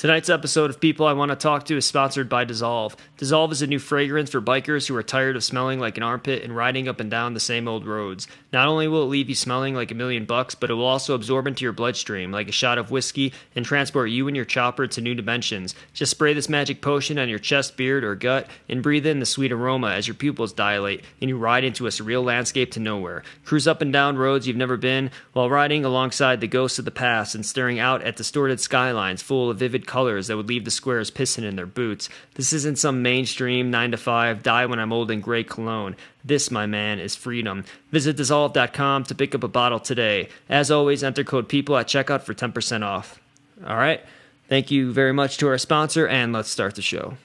Tonight's episode of People I Want to Talk to is sponsored by Dissolve. Dissolve is a new fragrance for bikers who are tired of smelling like an armpit and riding up and down the same old roads. Not only will it leave you smelling like a million bucks, but it will also absorb into your bloodstream like a shot of whiskey and transport you and your chopper to new dimensions. Just spray this magic potion on your chest, beard, or gut and breathe in the sweet aroma as your pupils dilate and you ride into a surreal landscape to nowhere. Cruise up and down roads you've never been while riding alongside the ghosts of the past and staring out at distorted skylines full of vivid colors that would leave the squares pissing in their boots. This isn't some mainstream 9 to 5 die when I'm old and gray cologne. This, my man, is freedom. Visit dissolve.com to pick up a bottle today. As always, enter code PEOPLE at checkout for 10% off. All right. Thank you very much to our sponsor, and let's start the show.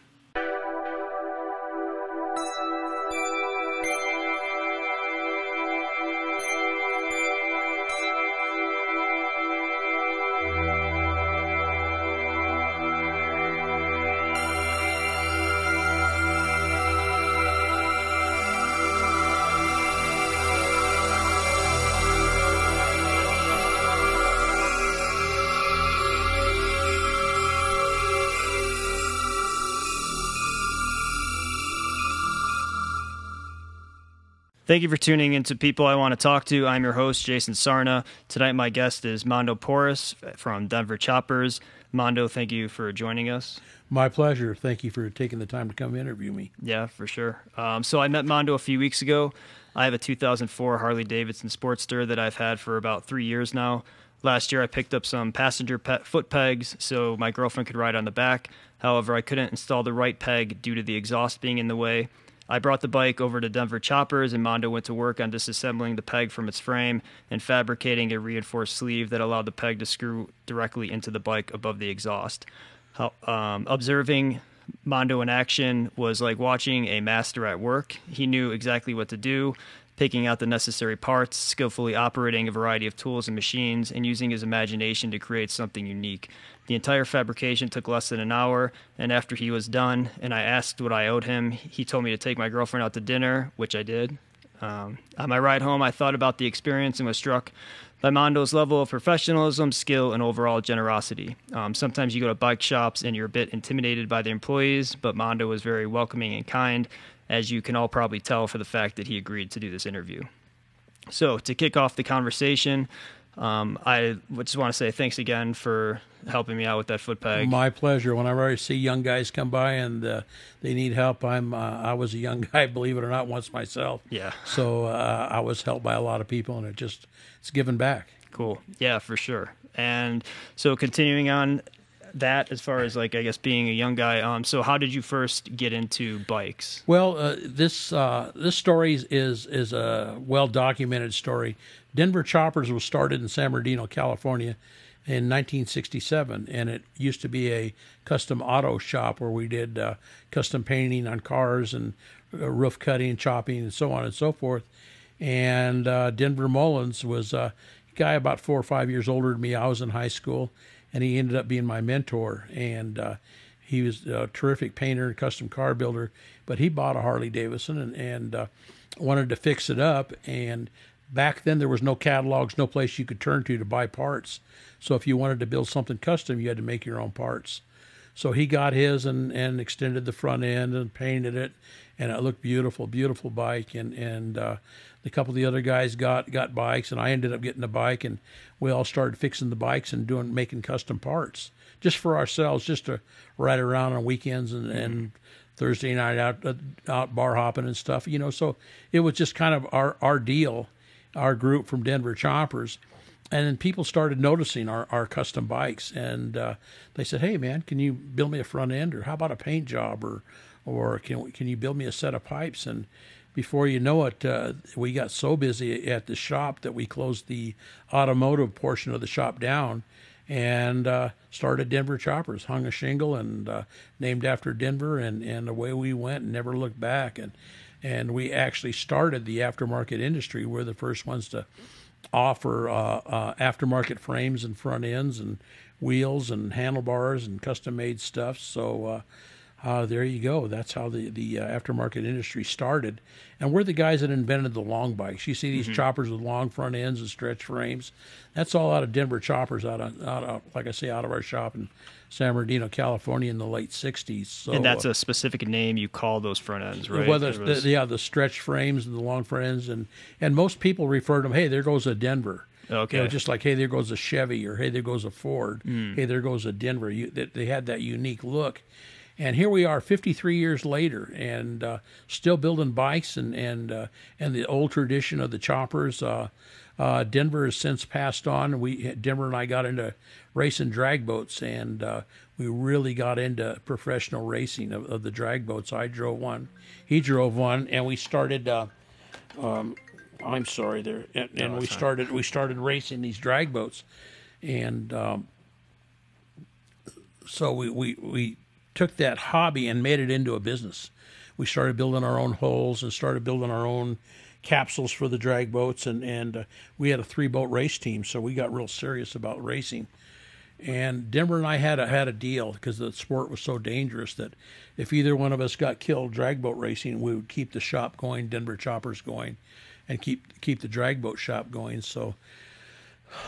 Thank you for tuning into People I Want to Talk to. I'm your host, Jason Sarna. Tonight, my guest is Mondo Porras from Denver Choppers. Mondo, thank you for joining us. My pleasure. Thank you for taking the time to come interview me. Yeah, for sure. Um, so, I met Mondo a few weeks ago. I have a 2004 Harley Davidson Sportster that I've had for about three years now. Last year, I picked up some passenger pe- foot pegs so my girlfriend could ride on the back. However, I couldn't install the right peg due to the exhaust being in the way. I brought the bike over to Denver Choppers, and Mondo went to work on disassembling the peg from its frame and fabricating a reinforced sleeve that allowed the peg to screw directly into the bike above the exhaust. How, um, observing Mondo in action was like watching a master at work. He knew exactly what to do, picking out the necessary parts, skillfully operating a variety of tools and machines, and using his imagination to create something unique. The entire fabrication took less than an hour, and after he was done and I asked what I owed him, he told me to take my girlfriend out to dinner, which I did. Um, on my ride home, I thought about the experience and was struck by Mondo's level of professionalism, skill, and overall generosity. Um, sometimes you go to bike shops and you're a bit intimidated by the employees, but Mondo was very welcoming and kind, as you can all probably tell for the fact that he agreed to do this interview. So, to kick off the conversation, um, I just want to say thanks again for helping me out with that foot peg. My pleasure. Whenever I see young guys come by and uh, they need help, I'm uh, I was a young guy, believe it or not, once myself. Yeah. So uh, I was helped by a lot of people, and it just it's given back. Cool. Yeah, for sure. And so continuing on that as far as like I guess being a young guy. Um, so how did you first get into bikes? Well, uh, this uh, this story is is a well documented story. Denver Choppers was started in San Bernardino, California, in 1967, and it used to be a custom auto shop where we did uh, custom painting on cars and uh, roof cutting, chopping, and so on and so forth. And uh, Denver Mullins was a guy about four or five years older than me. I was in high school, and he ended up being my mentor. And uh, he was a terrific painter and custom car builder, but he bought a Harley Davidson and, and uh, wanted to fix it up. And back then there was no catalogs, no place you could turn to to buy parts. So if you wanted to build something custom, you had to make your own parts. So he got his and, and extended the front end and painted it, and it looked beautiful, beautiful bike. And and uh, a couple of the other guys got got bikes, and I ended up getting a bike, and we all started fixing the bikes and doing making custom parts just for ourselves, just to ride around on weekends and, and Thursday night out out bar hopping and stuff. You know, so it was just kind of our our deal our group from Denver Choppers. And then people started noticing our, our custom bikes, and uh, they said, "Hey, man, can you build me a front end, or how about a paint job, or or can can you build me a set of pipes?" And before you know it, uh, we got so busy at the shop that we closed the automotive portion of the shop down and uh, started Denver Choppers, hung a shingle and uh, named after Denver, and, and away we went and never looked back. And and we actually started the aftermarket industry. We're the first ones to offer uh, uh, aftermarket frames and front ends and wheels and handlebars and custom made stuff. So uh, there you go. That's how the the uh, aftermarket industry started, and we're the guys that invented the long bikes. You see these choppers with long front ends and stretch frames. That's all out of Denver choppers, out of, out of like I say, out of our shop in San Bernardino, California, in the late '60s. So, and that's uh, a specific name you call those front ends, right? whether was- the, yeah, the stretch frames and the long front ends, and and most people refer to them. Hey, there goes a Denver. Okay. You know, just like hey, there goes a Chevy, or hey, there goes a Ford. Hmm. Hey, there goes a Denver. You, they, they had that unique look, and here we are, 53 years later, and uh, still building bikes, and and uh, and the old tradition of the choppers. Uh, uh, Denver has since passed on. We Denver and I got into racing drag boats, and uh, we really got into professional racing of, of the drag boats. I drove one, he drove one, and we started. Uh, um, I'm sorry, there, and, and we it's started we started racing these drag boats, and um, so we, we we took that hobby and made it into a business. We started building our own holes and started building our own capsules for the drag boats, and and uh, we had a three boat race team, so we got real serious about racing. And Denver and I had a had a deal because the sport was so dangerous that if either one of us got killed drag boat racing, we would keep the shop going, Denver Choppers going, and keep keep the drag boat shop going. So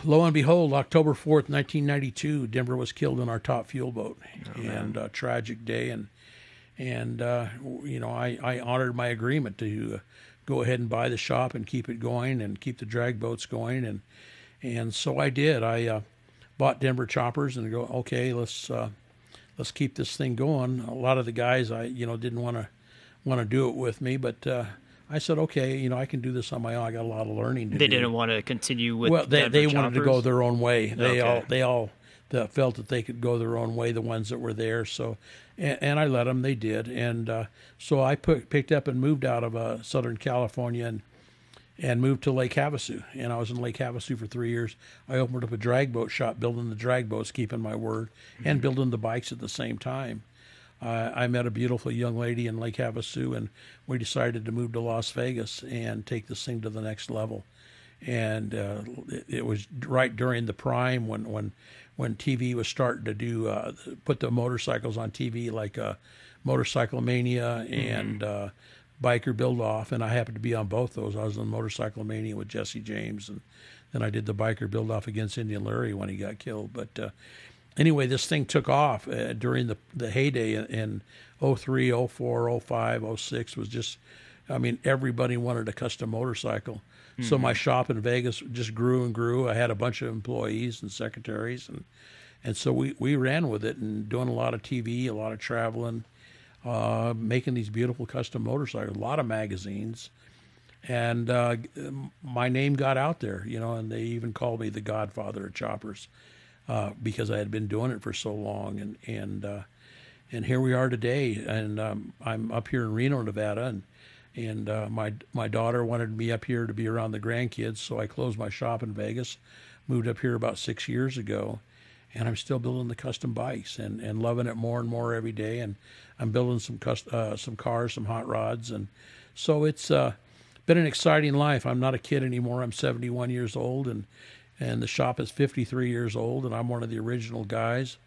lo and behold, October fourth, nineteen ninety two, Denver was killed in our top fuel boat, and uh, tragic day. And and uh, you know, I I honored my agreement to uh, go ahead and buy the shop and keep it going and keep the drag boats going, and and so I did. I uh, bought Denver choppers and go, okay, let's uh, let's keep this thing going. A lot of the guys I you know didn't want to want to do it with me, but uh, I said, okay, you know, I can do this on my own. I got a lot of learning to they do. didn't want to continue with. Well, they, they wanted to go their own way. They Okay. all they all felt that they could go their own way. The ones that were there, so and, and I let them. They did, and uh, so I put, picked up and moved out of uh, Southern California and and moved to Lake Havasu. And I was in Lake Havasu for three years. I opened up a drag boat shop, building the drag boats, keeping my word, and building the bikes at the same time. Uh, I met a beautiful young lady in Lake Havasu, and we decided to move to Las Vegas and take this thing to the next level. And uh, it, it was right during the prime when when when TV was starting to do uh, put the motorcycles on TV, like uh, Motorcycle Mania and uh, Biker Build Off, and I happened to be on both those. I was on Motorcycle Mania with Jesse James, and then I did the Biker Build Off against Indian Larry when he got killed. But uh, anyway, this thing took off uh, during the the heyday in 03, 04, 05, 06 was just I mean everybody wanted a custom motorcycle. So my shop in Vegas just grew and grew. I had a bunch of employees and secretaries and and so we, we ran with it and doing a lot of TV, a lot of traveling, uh, making these beautiful custom motorcycles, a lot of magazines. And uh, my name got out there, you know, and they even called me the godfather of choppers uh, because I had been doing it for so long. And and uh, and here we are today. And um, I'm up here in Reno, Nevada, and and uh, my my daughter wanted me up here to be around the grandkids, so I closed my shop in Vegas, moved up here about six years ago, and I'm still building the custom bikes and, and loving it more and more every day. And I'm building some cust- uh, some cars, some hot rods, and so it's uh, been an exciting life. I'm not a kid anymore. I'm 71 years old, and and the shop is 53 years old, and I'm one of the original guys.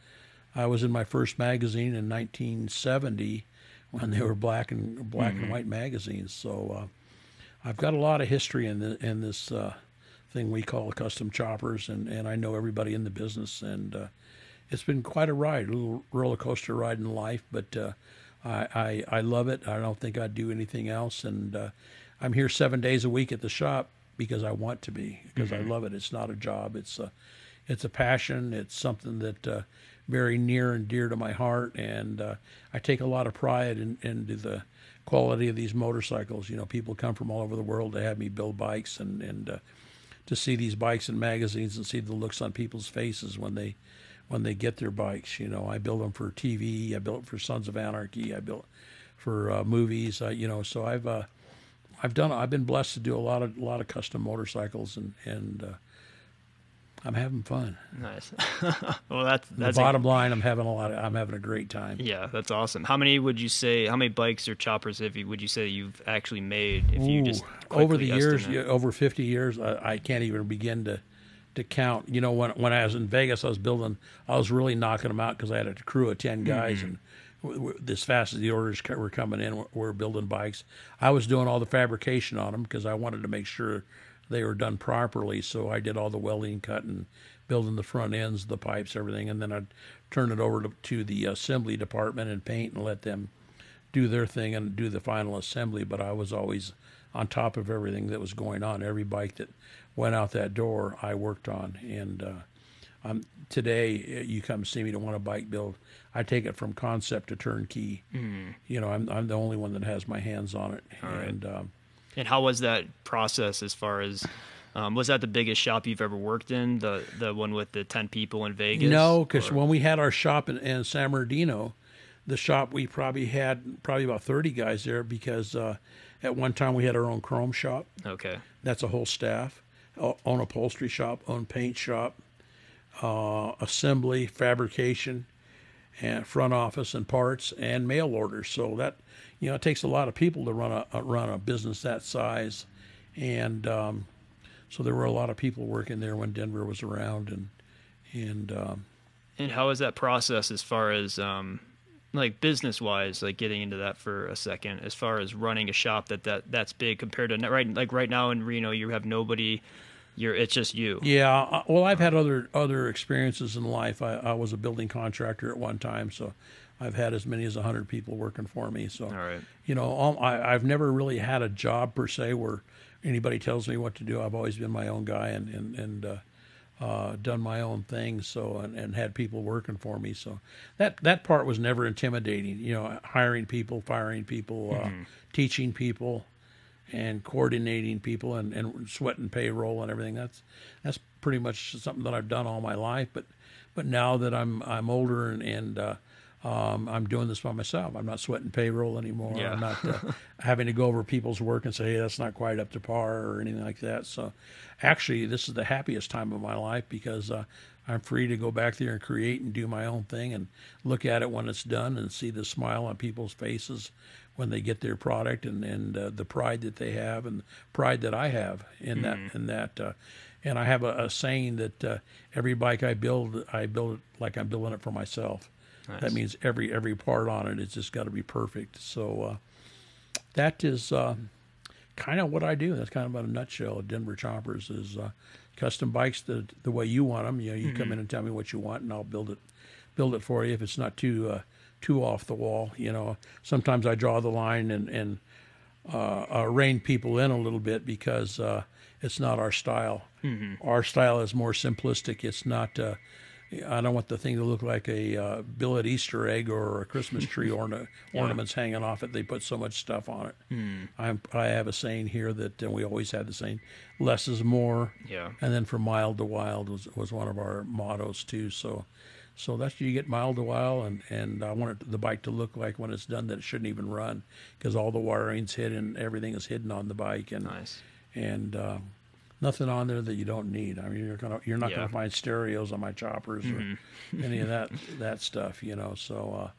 I was in my first magazine in 1970 when they were black and black and white magazines. So uh, I've got a lot of history in the, in this uh, thing we call custom choppers, and, and I know everybody in the business, and uh, it's been quite a ride, a little roller coaster ride in life, but uh, I, I I love it. I don't think I'd do anything else, and uh, I'm here seven days a week at the shop because I want to be because I love it. It's not a job. It's a it's a passion. It's something that uh, very near and dear to my heart, and uh, I take a lot of pride in, into the quality of these motorcycles. You know, people come from all over the world to have me build bikes, and and uh, to see these bikes in magazines and see the looks on people's faces when they when they get their bikes. You know, I build them for TV. I built for Sons of Anarchy. I built for uh, movies. Uh, you know, so I've uh, I've done. I've been blessed to do a lot of a lot of custom motorcycles, and and uh, I'm having fun. Nice. well, that's The that's a- bottom line, I'm having a lot. Of, I'm having a great time. yeah, that's awesome. How many would you say? How many bikes or choppers have you? Would you say you've actually made? If you just over the quickly years, over 50 years, I, I can't even begin to to count. You know, when when I was in Vegas, I was building. I was really knocking them out because I had a crew of 10 guys, Mm-hmm. and as fast as the orders were coming in, we're, we're building bikes. I was doing all the fabrication on them because I wanted to make sure they were done properly. So I did all the welding, cutting, building the front ends, the pipes, everything, and then I'd turn it over to, to the assembly department and paint and let them do their thing and do the final assembly. But I was always on top of everything that was going on. Every bike that went out that door, I worked on. And uh, um, today, uh, you come see me to want a bike build, I take it from concept to turnkey. Mm. You know, I'm I'm the only one that has my hands on it. right. and um, And how was that process as far as um, was that the biggest shop you've ever worked in? The the one with the ten people in Vegas? no, because when we had our shop in, in San Bernardino, the shop we probably had probably about 30 guys there because uh, at one time we had our own chrome shop. okay, That's a whole staff. Own upholstery shop, own paint shop, uh, assembly, fabrication, and front office and parts and mail orders. So that you know it takes a lot of people to run a, run a business that size, and um, so there were a lot of people working there when Denver was around, and and um, and how was that process as far as um, like business wise, like getting into that for a second, as far as running a shop that, that that's big compared to right like right now in Reno, you have nobody. You're it's just you. Yeah, uh, well, I've had other other experiences in life. I, I was a building contractor at one time, so I've had as many as hundred people working for me. So, All right. you know, all, I, I've never really had a job per se where anybody tells me what to do. I've always been my own guy and and and uh, uh, done my own thing. So and, and had people working for me. So that that part was never intimidating. You know, hiring people, firing people, uh, teaching people and coordinating people and, and sweating payroll and everything. That's that's pretty much something that I've done all my life. But but now that I'm I'm older and, and uh, um, I'm doing this by myself. I'm not sweating payroll anymore. Yeah. I'm not uh, having to go over people's work and say, hey, that's not quite up to par or anything like that. So actually, this is the happiest time of my life because uh, I'm free to go back there and create and do my own thing and look at it when it's done and see the smile on people's faces when they get their product and and uh, the pride that they have and the pride that I have in that in that. Uh, and I have a, a saying that uh, every bike I build, I build it like I'm building it for myself. That means every every part on it is just got to be perfect. So uh, that is uh, kind of what I do. That's kind of about a nutshell. Denver Choppers is uh, custom bikes the the way you want them. You know, you come in and tell me what you want, and I'll build it build it for you. If it's not too uh, too off the wall, you know. Sometimes I draw the line and and uh, uh, rein people in a little bit because uh, it's not our style. Our style is more simplistic. It's not. I don't want the thing to look like a uh, billet Easter egg or a Christmas tree orna- ornaments hanging off it. They put so much stuff on it. I'm, I have a saying here that uh, we always had the saying: "Less is more." Yeah. And then from mild to wild was was one of our mottos too. So, so that's you get mild to wild, and and I want it, the bike to look like when it's done that it shouldn't even run because all the wiring's hidden, everything is hidden on the bike, and Nice. and uh, nothing on there that you don't need. I mean, you're gonna you're not Yeah. Mm-hmm. gonna find stereos on my choppers or any of that that stuff, you know. So. Uh,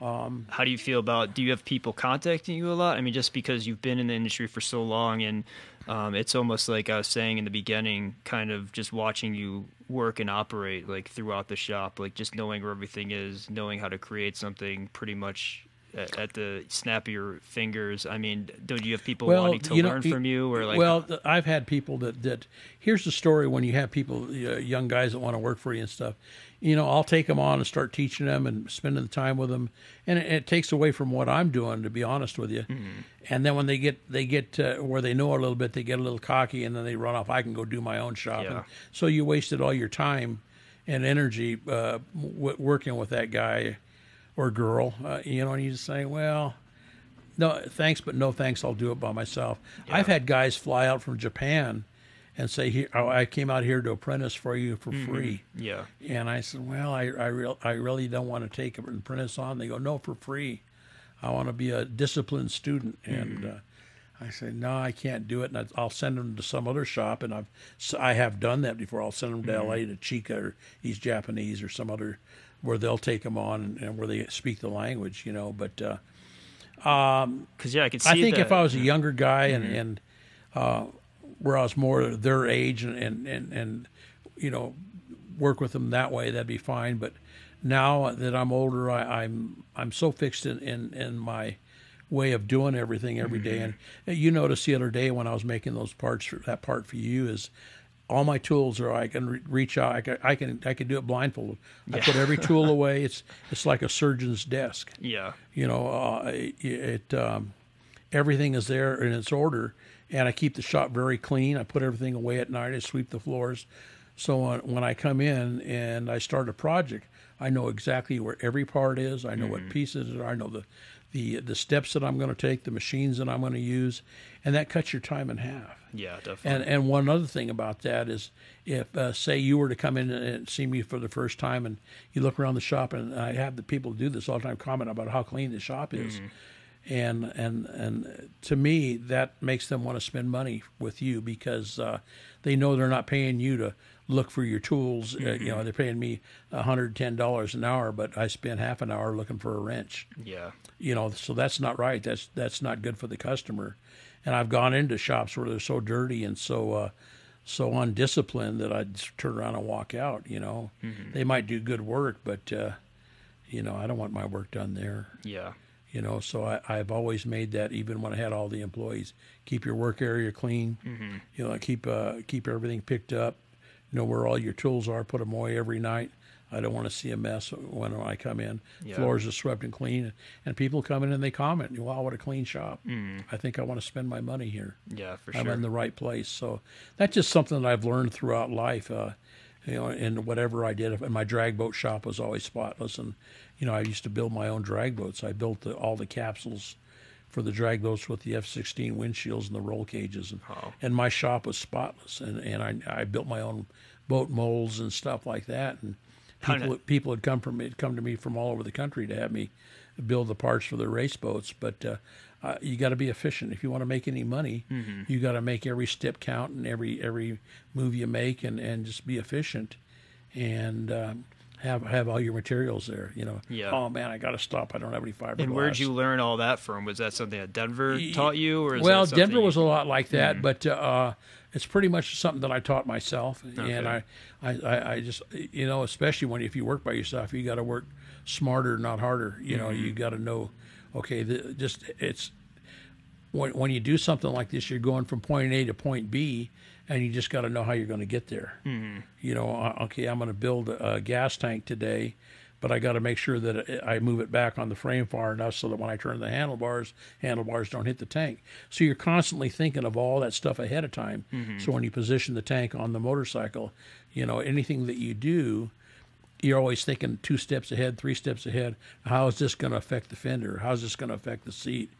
how do you feel about do you have people contacting you a lot i mean just because you've been in the industry for so long and um, it's almost like i was saying in the beginning kind of just watching you work and operate like throughout the shop like just knowing where everything is knowing how to create something pretty much at, at the snap of your fingers i mean don't you have people wanting to you know, learn from you or like well i've had people that that here's the story when you have people uh, young guys that want to work for you and stuff you know i'll take them on and start teaching them and spending the time with them and it, it takes away from what i'm doing to be honest with you Mm-hmm. and then when they get they get uh, where they know a little bit they get a little cocky and then they run off i can go do my own shopping Yeah. so you wasted all your time and energy uh, w- working with that guy or girl uh, you know and you just say well no thanks but no thanks i'll do it by myself. I've had guys fly out from japan and say here oh, i came out here to apprentice for you for free. Yeah. And i said well i I, real, I really don't want to take an apprentice on. They go no for free. I want to be a disciplined student. And uh, I said, no, I can't do it, and I'll send them to some other shop, and I've I have done that before. I'll send them to L.A. to Chica, or he's Japanese, or some other where they'll take them on and, and where they speak the language, you know. But uh, because yeah i could see I think that. if I was a younger guy and and uh, where I was more their age and, and and and you know work with them that way, that'd be fine. But now that I'm older, I, I'm I'm so fixed in, in, in my way of doing everything every day. Mm-hmm. And you noticed the other day when I was making those parts, for, that part for you is all my tools are I can re- reach out. I can, I can I can do it blindfolded. I Yeah. put every tool away. It's it's like a surgeon's desk. Yeah. You know, uh, it, it um, everything is there in its order, and I keep the shop very clean. I put everything away at night. I sweep the floors. So when, when I come in and I start a project, I know exactly where every part is. I know what pieces are. I know the, the the steps that I'm going to take, the machines that I'm going to use, and that cuts your time in half. Yeah, definitely. And and one other thing about that is, if uh, say you were to come in and see me for the first time, and you look around the shop, and I have the people do this all the time, comment about how clean the shop is, and and and to me that makes them want to spend money with you because uh, they know they're not paying you to look for your tools. Uh, you know, they're paying me hundred ten dollars an hour, but I spend half an hour looking for a wrench. Yeah. you know so that's not right. That's that's not good for the customer. And i've gone into shops where they're so dirty and so uh so undisciplined that i just turn around and walk out you know. They might do good work but uh you know i don't want my work done there. Yeah. you know so I, i've always made that even when i had all the employees. Keep your work area clean. You know keep uh keep everything picked up know where all your tools are put them away every night. I don't want to see a mess when i come in. Yeah. floors are swept and clean and people come in and they comment wow what a clean shop. I think i want to spend my money here. Yeah, for sure. i'm in the right place. So that's just something that i've learned throughout life uh, you know in whatever i did and my drag boat shop was always spotless and you know i used to build my own drag boats. I built the, all the capsules for the drag boats with the F-16 windshields and the roll cages, and, Wow. and my shop was spotless, and, and I, I built my own boat molds and stuff like that, and people people had come from had come to me from all over the country to have me build the parts for their race boats, but uh, uh, you got to be efficient if you want to make any money. Mm-hmm. You got to make every step count and every every move you make, and, and just be efficient, and um, have have all your materials there. You know, Yeah. Oh man, I got to stop. I don't have any fiberglass. and where'd you learn all that from? Was that something that Denver taught you, or is well, Denver was a lot like that, but uh, it's pretty much something that I taught myself, Okay. and I, I, I, just, you know, especially when if you work by yourself, you got to work smarter, not harder. You know, you got to know, okay, the, just it's when when you do something like this, you're going from point A to point B, and you just got to know how you're going to get there. Mm-hmm. You know, uh, okay, I'm going to build a, a gas tank today, but I got to make sure that I move it back on the frame far enough so that when I turn the handlebars, handlebars don't hit the tank. So you're constantly thinking of all that stuff ahead of time. So when you position the tank on the motorcycle, you know, anything that you do, you're always thinking two steps ahead, three steps ahead. How is this going to affect the fender? How is this going to affect the seat?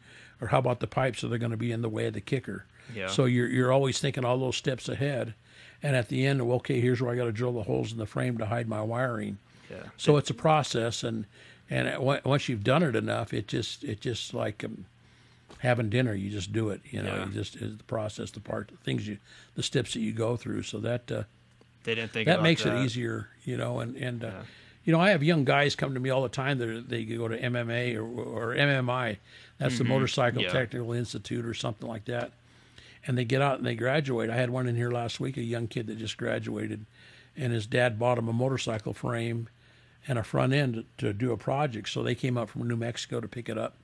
Or how about the pipes? Are they going to be in the way of the kicker? Yeah. So you're you're always thinking all those steps ahead, and at the end, well, okay, here's where I got to drill the holes in the frame to hide my wiring. Yeah. So it's a process, and and it- once you've done it enough, it just it just like um, having dinner. You just do it. You know, Yeah. you just is the process, the part, the things you, the steps that you go through. So that. Uh, They didn't think that makes that. it easier, you know. And and uh, Yeah. you know, I have young guys come to me all the time. That they go to MMA or, or MMI, that's the Motorcycle Mm-hmm. Yeah. Technical Institute or something like that. And they get out and they graduate. I had one in here last week, a young kid that just graduated, and his dad bought him a motorcycle frame and a front end to do a project. So they came up from New Mexico to pick it up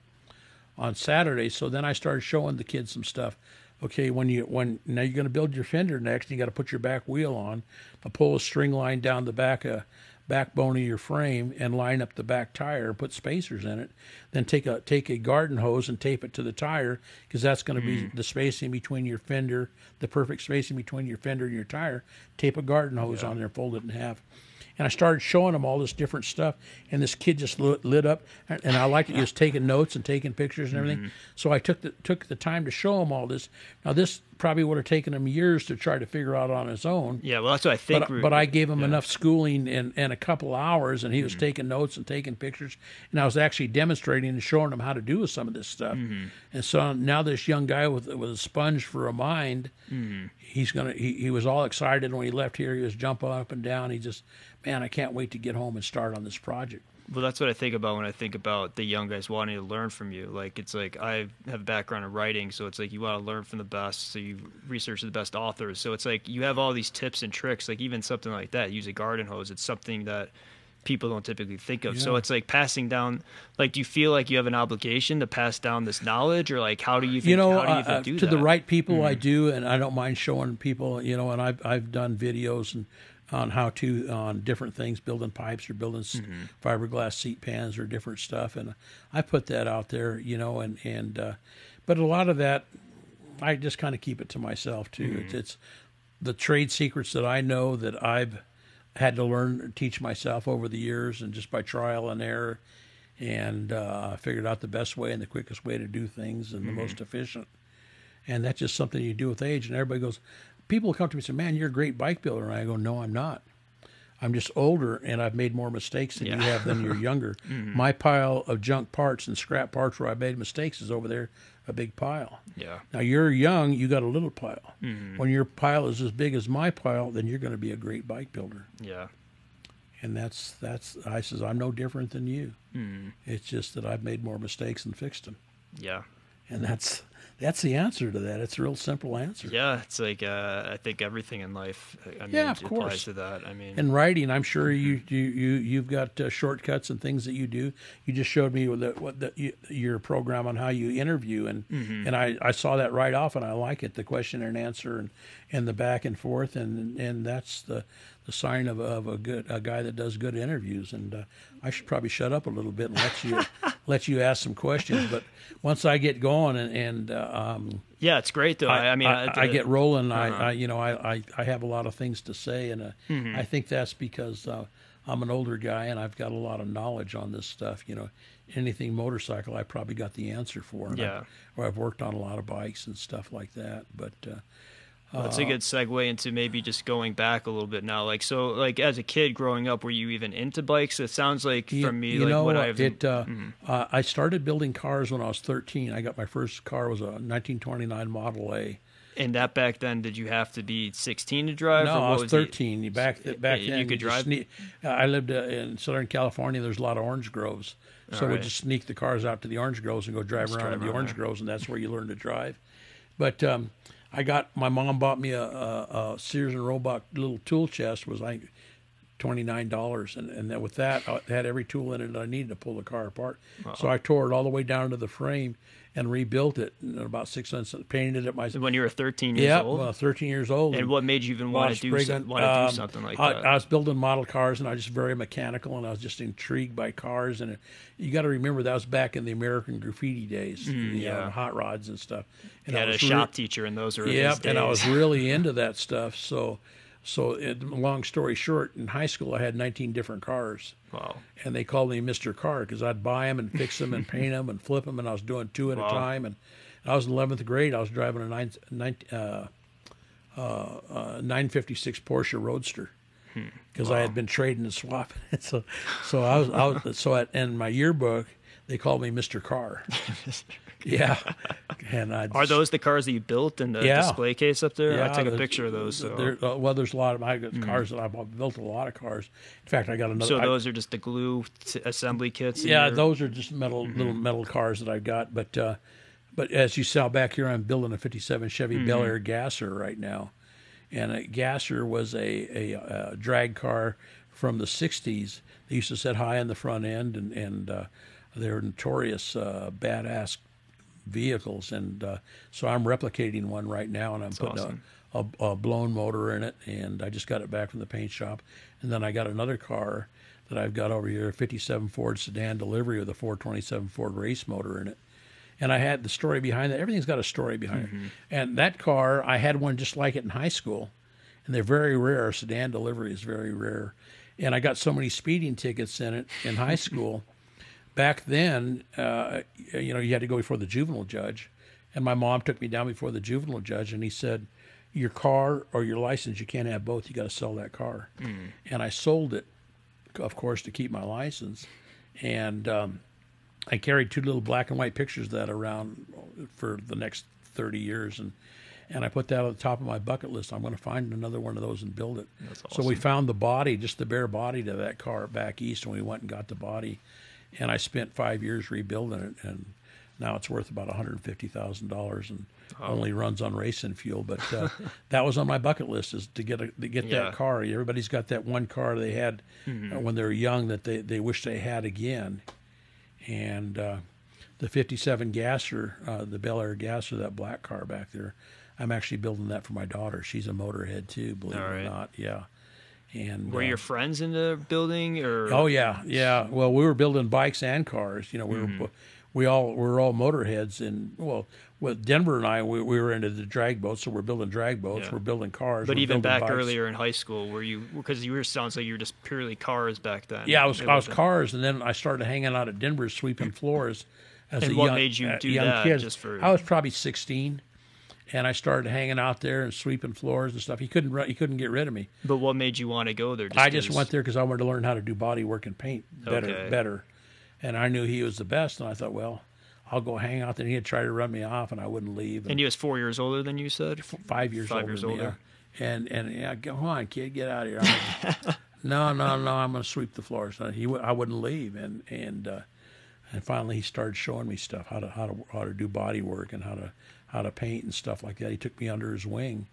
on Saturday. So then I started showing the kids some stuff. Okay, when you when now you're going to build your fender next, you got to put your back wheel on, uh, pull a string line down the back uh, backbone of your frame, and line up the back tire. and Put spacers in it. Then take a take a garden hose and tape it to the tire because that's going to be the spacing between your fender, the perfect spacing between your fender and your tire. Tape a garden hose on there, fold it in half. And I started showing him all this different stuff, and this kid just lit, lit up. And I liked it. He was taking notes and taking pictures and everything. Mm-hmm. So I took the took the time to show him all this. Now this probably would have taken him years to try to figure out on his own. Yeah, well, that's what I think. But, but I gave him yeah. enough schooling and, and a couple hours, and he was mm-hmm. taking notes and taking pictures, and I was actually demonstrating and showing him how to do some of this stuff. Mm-hmm. And so now this young guy with with a sponge for a mind, he's gonna he, he was all excited when he left here. He was jumping up and down. He just, man, I can't wait to get home and start on this project. Well, that's what I think about when I think about the young guys wanting to learn from you. Like, it's like I have a background in writing, so it's like you want to learn from the best, so you research the best authors. So it's like you have all these tips and tricks, like even something like that, use a garden hose. It's something that people don't typically think of. So it's like passing down. Like, do you feel like you have an obligation to pass down this knowledge, or like how do you think, you know, how do you uh, uh, do to that? Mm-hmm. the right people, I do, and I don't mind showing people. You know, and I've I've done videos and on how to on different things, building pipes or building Mm-hmm. fiberglass seat pans or different stuff, and I put that out there. You know, and and uh, but a lot of that, I just kind of keep it to myself too. Mm-hmm. It's, it's the trade secrets that I know that I've had to learn, teach myself over the years, and just by trial and error, and uh, figured out the best way and the quickest way to do things and the most efficient. And that's just something you do with age. And everybody goes, people come to me and say, "Man, you're a great bike builder," and I go, "No, I'm not. I'm just older, and I've made more mistakes than you have than you're younger. Mm-hmm. My pile of junk parts and scrap parts where I made mistakes is over there, a big pile." yeah, Now you're young, you got a little pile. Mm-hmm. When your pile is as big as my pile, then you're going to be a great bike builder. yeah, And that's that's I says I'm no different than you. Mm-hmm. It's just that I've made more mistakes and fixed them. yeah. And that's that's the answer to that. It's a real simple answer. Yeah, it's like uh, I think everything in life. I mean, Yeah, of applies course. to that. I mean, In writing, I'm sure you you you you've got uh, shortcuts and things that you do. You just showed me the, what the, you, your program on how you interview, and and I, I saw that right off, and I like it. The question and answer, and, and the back and forth, and and that's the the sign of, of a good a guy that does good interviews. And uh, I should probably shut up a little bit and let you let you ask some questions. But once I get going and and uh, um, yeah, it's great though. I, I mean, I, I get rolling. I, Uh-huh. I, you know, I, I, I have a lot of things to say, and uh, Mm-hmm. I think that's because uh, I'm an older guy and I've got a lot of knowledge on this stuff. You know, anything motorcycle, I probably got the answer for. Yeah. I've, or I've worked on a lot of bikes and stuff like that. But uh, Well, That's a good segue into maybe just going back a little bit now. Like, so, like, as a kid growing up, were you even into bikes? It sounds like you, from me, you like know, what I've it. Uh, Mm-hmm. uh, I started building cars when I was 13. I got my first car was a 1929 Model A. and that back then, did you have to be 16 to drive? No, or I was the- 13. Back back you then, you could drive? sneak- I lived uh, in Southern California. There's a lot of orange groves, so All we'd just sneak the cars out to the orange groves and go drive Just around drive in the around orange there. groves, and that's where you learn to drive. But um, I got my mom bought me a, a, a Sears and Roebuck little tool chest. Was like twenty nine dollars, and and then with that, I had every tool in it that I needed to pull the car apart. So I tore it all the way down to the frame and rebuilt it in about six months. Painted it myself. when you were 13 years Yeah, old? well, 13 years old. and what made you even want to do Spriggan, so, want to um, something like I, that? I was building model cars, and I was just very mechanical, and I was just intrigued by cars. And it, you got to remember that was back in the American graffiti days, you know, Mm, yeah. and hot rods and stuff. And I had a shop re- teacher in those early Yep, and I was really into that stuff. So, so it, long story short, in high school, I had 19 different cars. wow. And they called me Mr. Car because I'd buy them and fix them and paint them and flip them, and I was doing two at Wow. a time. And I was in 11th grade. I was driving a nine, nine, uh, uh, uh, 956 Porsche Roadster because I had been trading and swapping. so, so I was, I was, so at, in my yearbook they called me Mr. Car. yeah, and I Are those the cars that you built in the Yeah. display case up there? Yeah, I took a picture of those. So, there- uh, well, there's a lot of I got cars that I bought, built a lot of cars. In fact, I got another. so I- those are just the glue t- assembly kits. yeah, your- those are just metal Mm-hmm. little metal cars that I've got. But uh, but as you saw back here, I'm building a '57 Chevy Mm-hmm. Bel Air Gasser right now, and a Gasser was a, a, uh drag car from the '60s. They used to sit high in the front end, and and uh, they're notorious uh, badass vehicles. And uh, so I'm replicating one right now, and I'm putting awesome. a, a, a blown motor in it, and I just got it back from the paint shop. And then I got another car that I've got over here, a 57 Ford sedan delivery with a 427 Ford race motor in it. And I had the story behind that. Everything's got a story behind it. And that car, I had one just like it in high school, and they're very rare. Sedan delivery is very rare. And I got so many speeding tickets in it in high school. Back then, uh, you know, you had to go before the juvenile judge. And my mom took me down before the juvenile judge, and he said, Your car or your license, you can't have both. You got to sell that car. And I sold it, of course, to keep my license. And um, I carried two little black and white pictures of that around for the next 30 years. And, and I put that on the top of my bucket list. I'm going to find another one of those and build it. That's So we found the body, just the bare body to that car back east, and we went and got the body. And I spent five years rebuilding it. And Now it's worth about one hundred fifty thousand dollars and only runs on racing fuel. But uh, that was on my bucket list is to get a, to get Yeah. that car. Everybody's got that one car they had Mm-hmm. uh, when they were young that they they wish they had again, and uh, the '57 Gasser, uh, the Bel Air Gasser, that black car back there. I'm actually building that for my daughter. She's a motorhead too, believe All it or not. Yeah. And Were uh, your friends in the building or? Oh yeah, yeah. Well, we were building bikes and cars. You know, we Mm-hmm. were we all we were all motorheads, and well, with Denver and I, we, we were into the drag boats, so we're building drag boats, Yeah. we're building cars. But even back bikes. earlier in high school, were you? Because you were sounds like you were just purely cars back then. Yeah, I was I was cars, and then I started hanging out at Denver sweeping floors. As And a what young, made you uh, do young that, kid. just for- I was probably sixteen, and I started hanging out there and sweeping floors and stuff. He couldn't he couldn't get rid of me. But what made you want to go there? I just 'cause- went there because I wanted to learn how to do body work and paint better, Okay. better. And I knew he was the best, and I thought, well, I'll go hang out there. And he'd try to run me off, and I wouldn't leave. And he was four years older than you said. five years five older. years than me, older. yeah. And and yeah, go on, kid, get out of here. No, no, no, I'm going to sweep the floors. No, He, I wouldn't leave, and and uh, and finally he started showing me stuff how to how to how to do body work and how to how to paint and stuff like that. He took me under his wing,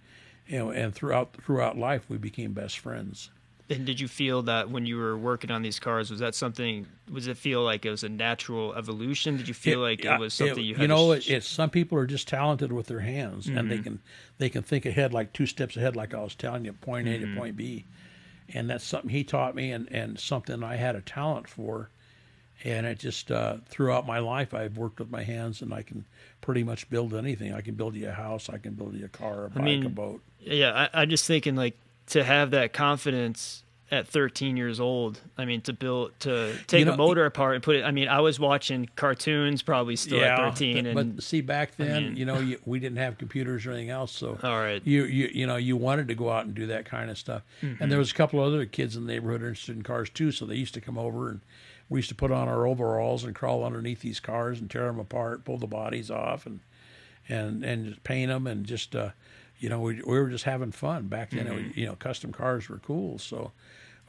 you know, and throughout throughout life we became best friends. And did you feel that when you were working on these cars, was that something? Was it feel like it was a natural evolution? Did you feel like it was something you had? you know it, sh- it's some people are just talented with their hands and Mm-hmm. they can they can think ahead like two steps ahead like i was telling you point a Mm-hmm. to point b and that's something he taught me and and something i had a talent for and it just uh, throughout my life i've worked with my hands and i can pretty much build anything i can build you a house i can build you a car a bike a mean, boat Yeah, I, I'm just thinking like to have that confidence at 13 years old. I mean, to build to take know, a motor apart and put it. I mean, I was watching cartoons probably still at 13, th- and but see back then mean- you know you, we didn't have computers or anything else so all right, you you you know you wanted to go out and do that kind of stuff Mm-hmm. and there was a couple of other kids in the neighborhood interested in cars too so they used to come over and we used to put on our overalls and crawl underneath these cars and tear them apart pull the bodies off and and and just paint them and just uh you know we, we were just having fun back then Mm-hmm. was, you know custom cars were cool so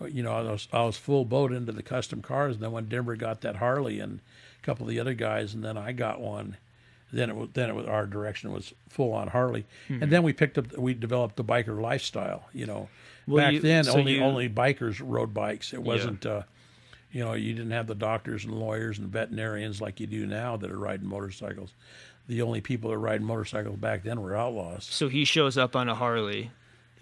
you know I was I was full boat into the custom cars and then when Denver got that Harley and a couple of the other guys and then I got one then it was then it was our direction was full on Harley, Mm-hmm. and then we picked up we developed the biker lifestyle. You know, Well, back you- then so only you- only bikers rode bikes. It wasn't, uh, you know, you didn't have the doctors and lawyers and veterinarians like you do now that are riding motorcycles. The only people that ride motorcycles back then were outlaws. so he shows up on a Harley,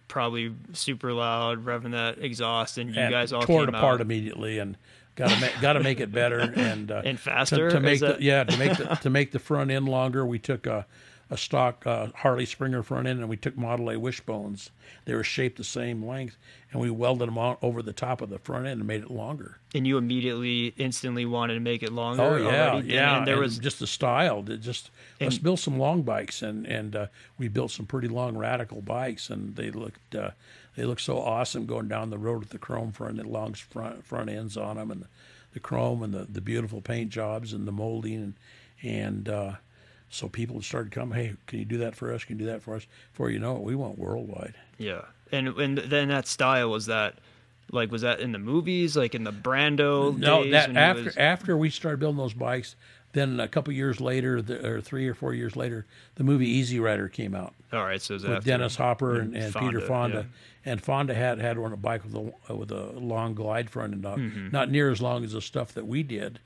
probably super loud, revving that exhaust, and you and guys all tore it apart out. immediately and got to make got to make it better and uh, And faster? to, to make the, yeah to make the to make the front end longer. We took a a stock uh, Harley Springer front end and we took Model A wishbones. They were shaped the same length and we welded them on over the top of the front end and made it longer. and you immediately, instantly wanted to make it longer. Oh yeah, already, yeah. And there and was just the style. Just let's build some long bikes, and and uh, we built some pretty long radical bikes, and they looked uh, they looked so awesome going down the road with the chrome front, the long front front ends on them, and the, the chrome and the, the beautiful paint jobs and the molding, and and uh, so people started coming. Hey, can you do that for us? Can you do that for us? Before you know it, we went worldwide. Yeah, and and then that style was that, like, was that in the movies, like in the Brando? No, that after was- after we started building those bikes, then a couple years later, the, or three or four years later, the movie Easy Rider came out all right, so with Dennis Hopper and, and Peter Fonda, Fonda. And Fonda had had one a bike with a with a long glide front and not, Mm-hmm. not near as long as the stuff that we did,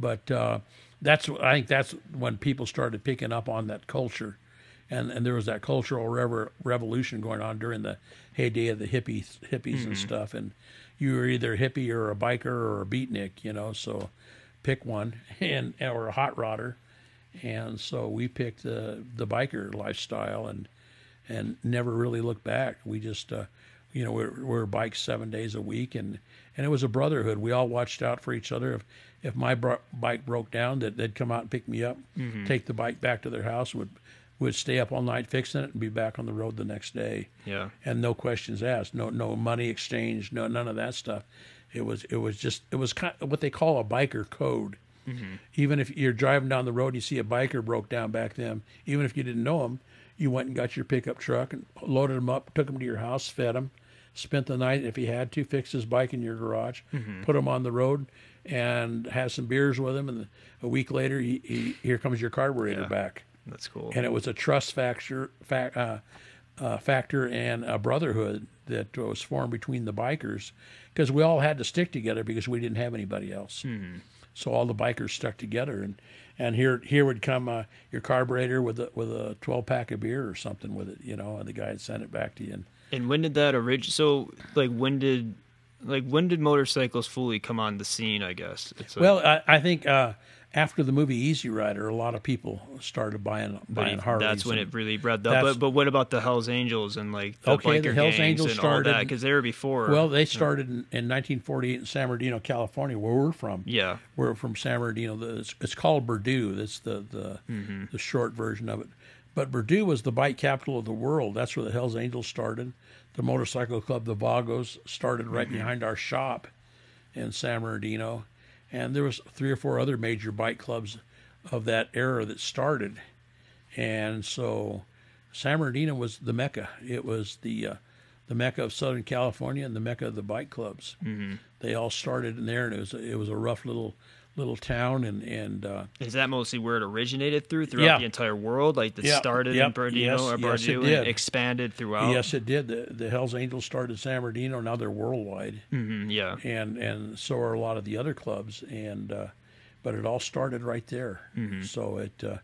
but uh, that's I think that's when people started picking up on that culture, and and there was that cultural rever- revolution going on during the heyday of the hippies hippies and Mm-hmm. stuff, and you were either a hippie or a biker or a beatnik, you know. So pick one, and or a hot rodder, and so we picked the the biker lifestyle and and never really looked back. We just, uh, you know, we're, we're bikes seven days a week, and and it was a brotherhood. We all watched out for each other. If if my bro- bike broke down, that they'd come out and pick me up, mm-hmm. take the bike back to their house, would would stay up all night fixing it, and be back on the road the next day. Yeah, And no questions asked, no no money exchanged, no none of that stuff. It was it was just it was kind of what they call a biker code. Mm-hmm. Even if you're driving down the road, and you see a biker broke down back then. Even if you didn't know him, you went and got your pickup truck and loaded him up, took him to your house, fed him, spent the night if he had to, fixed his bike in your garage, mm-hmm. put him on the road, and have some beers with him. And a week later, he, he, here comes your carburetor Yeah. back. That's cool. And it was a trust factor, fac uh, uh, factor and a brotherhood that was formed between the bikers because we all had to stick together because we didn't have anybody else. So all the bikers stuck together, and and here here would come uh, your carburetor with a with a twelve pack of beer or something with it, you know, and the guy had sent it back to you. And And when did that origin? So, like, when did, like, when did motorcycles fully come on the scene? I guess. It's well, I, I think uh, after the movie Easy Rider, a lot of people started buying buying Harleys. that's when it really revved up. But but what about the Hell's Angels and like the Okay, biker the Hells Angels started- because they were before. Well, they started in, in 1948 in San Bernardino, California, where we're from. yeah. We're from San Bernardino. The- It's, it's called Berdoo. That's the the, Mm-hmm. the short version of it. But Berdoo was the bike capital of the world. That's where the Hells Angels started. The motorcycle club, the Vagos, started right Mm-hmm. behind our shop in San Bernardino, and there was three or four other major bike clubs of that era that started. And so, San Bernardino was the mecca. It was the uh, the mecca of Southern California and the mecca of the bike clubs. Mm-hmm. They all started in there, and it was it was a rough little little town, and and uh, Is that mostly where it originated through throughout Yeah. the entire world? Like it Yeah. started Yep. in Bernardino Yes. or Yes, it Berdoo and expanded throughout. yes, it did. The the Hell's Angels started in San Bernardino. Now they're worldwide. hmm yeah. and and so are a lot of the other clubs and uh, but it all started right there so it uh,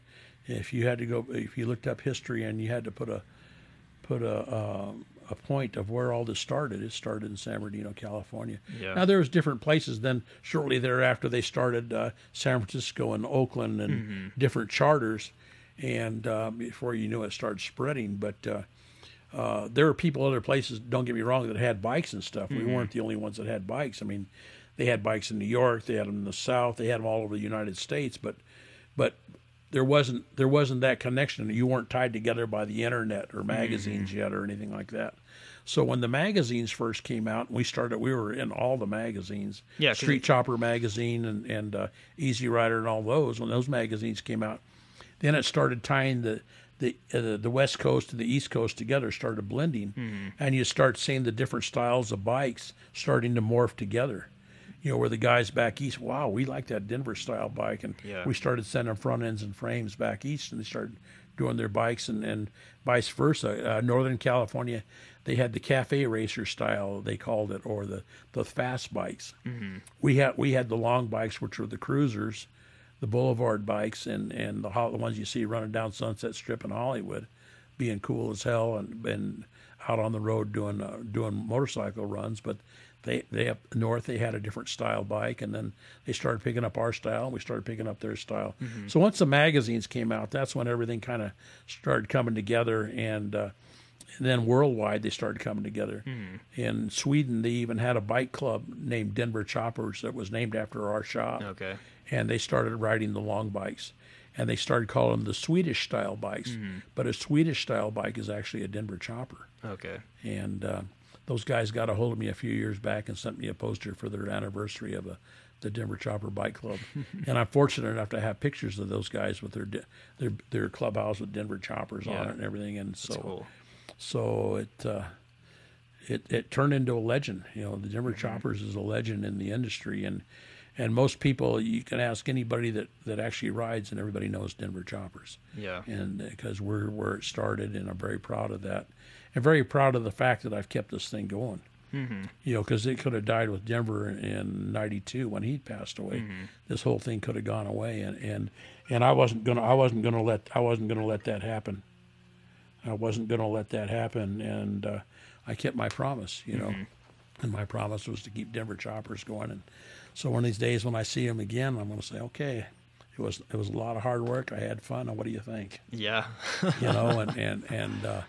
if you had to go if you looked up history and you had to put a put a um, a point of where all this started it started in San Bernardino California Yeah. now there was different places then shortly thereafter they started uh, San Francisco and Oakland and different charters and uh, before you knew it, it started spreading but uh, uh, there were people other places. Don't get me wrong, that had bikes and stuff. We weren't the only ones that had bikes. I mean, they had bikes in New York, they had them in the South, they had them all over the United States. But, but there wasn't there wasn't that connection. You weren't tied together by the internet or magazines yet or anything like that. So when the magazines first came out, we started. We were in all the magazines. Yeah, Street Chopper magazine and and uh, Easy Rider and all those. When those magazines came out, then it started tying the the uh, the West Coast and the East Coast together, started blending, Mm-hmm. and you start seeing the different styles of bikes starting to morph together. You know, where the guys back east, wow, we like that Denver style bike, and Yeah. we started sending front ends and frames back east, and they started doing their bikes, and, and vice versa. Uh, Northern California, they had the cafe racer style, they called it, or the the fast bikes. We had we had the long bikes, which were the cruisers, the boulevard bikes, and and the the ones you see running down Sunset Strip in Hollywood, being cool as hell, and and out on the road doing uh, doing motorcycle runs. But they they up north they had a different style bike, and then they started picking up our style, and we started picking up their style. So once the magazines came out, that's when everything kind of started coming together, and. Uh, and then worldwide they started coming together. In Sweden, they even had a bike club named Denver Choppers that was named after our shop Okay. and they started riding the long bikes and they started calling them the swedish style bikes but a swedish style bike is actually a denver chopper Okay. and uh, those guys got a hold of me a few years back and sent me a poster for their anniversary of a, the denver chopper bike club and i'm fortunate enough to have pictures of those guys with their their their clubhouse with denver choppers on it and everything and so That's cool. so it uh, it it turned into a legend. You know, the Denver Mm-hmm. Choppers is a legend in the industry, and and most people you can ask anybody that that actually rides, and everybody knows Denver Choppers. Yeah. And because we're where it started, and I'm very proud of that, and very proud of the fact that I've kept this thing going. Mm-hmm. You know, because it could have died with Denver in '92 when he passed away. Mm-hmm. This whole thing could have gone away, and and and I wasn't gonna I wasn't gonna let I wasn't gonna let that happen. I wasn't going to let that happen, and uh, I kept my promise, you know. And my promise was to keep Denver Choppers going. And so one of these days when I see him again, I'm to say, okay, it was it was a lot of hard work. I had fun. What do you think? Yeah. You know, and and and uh,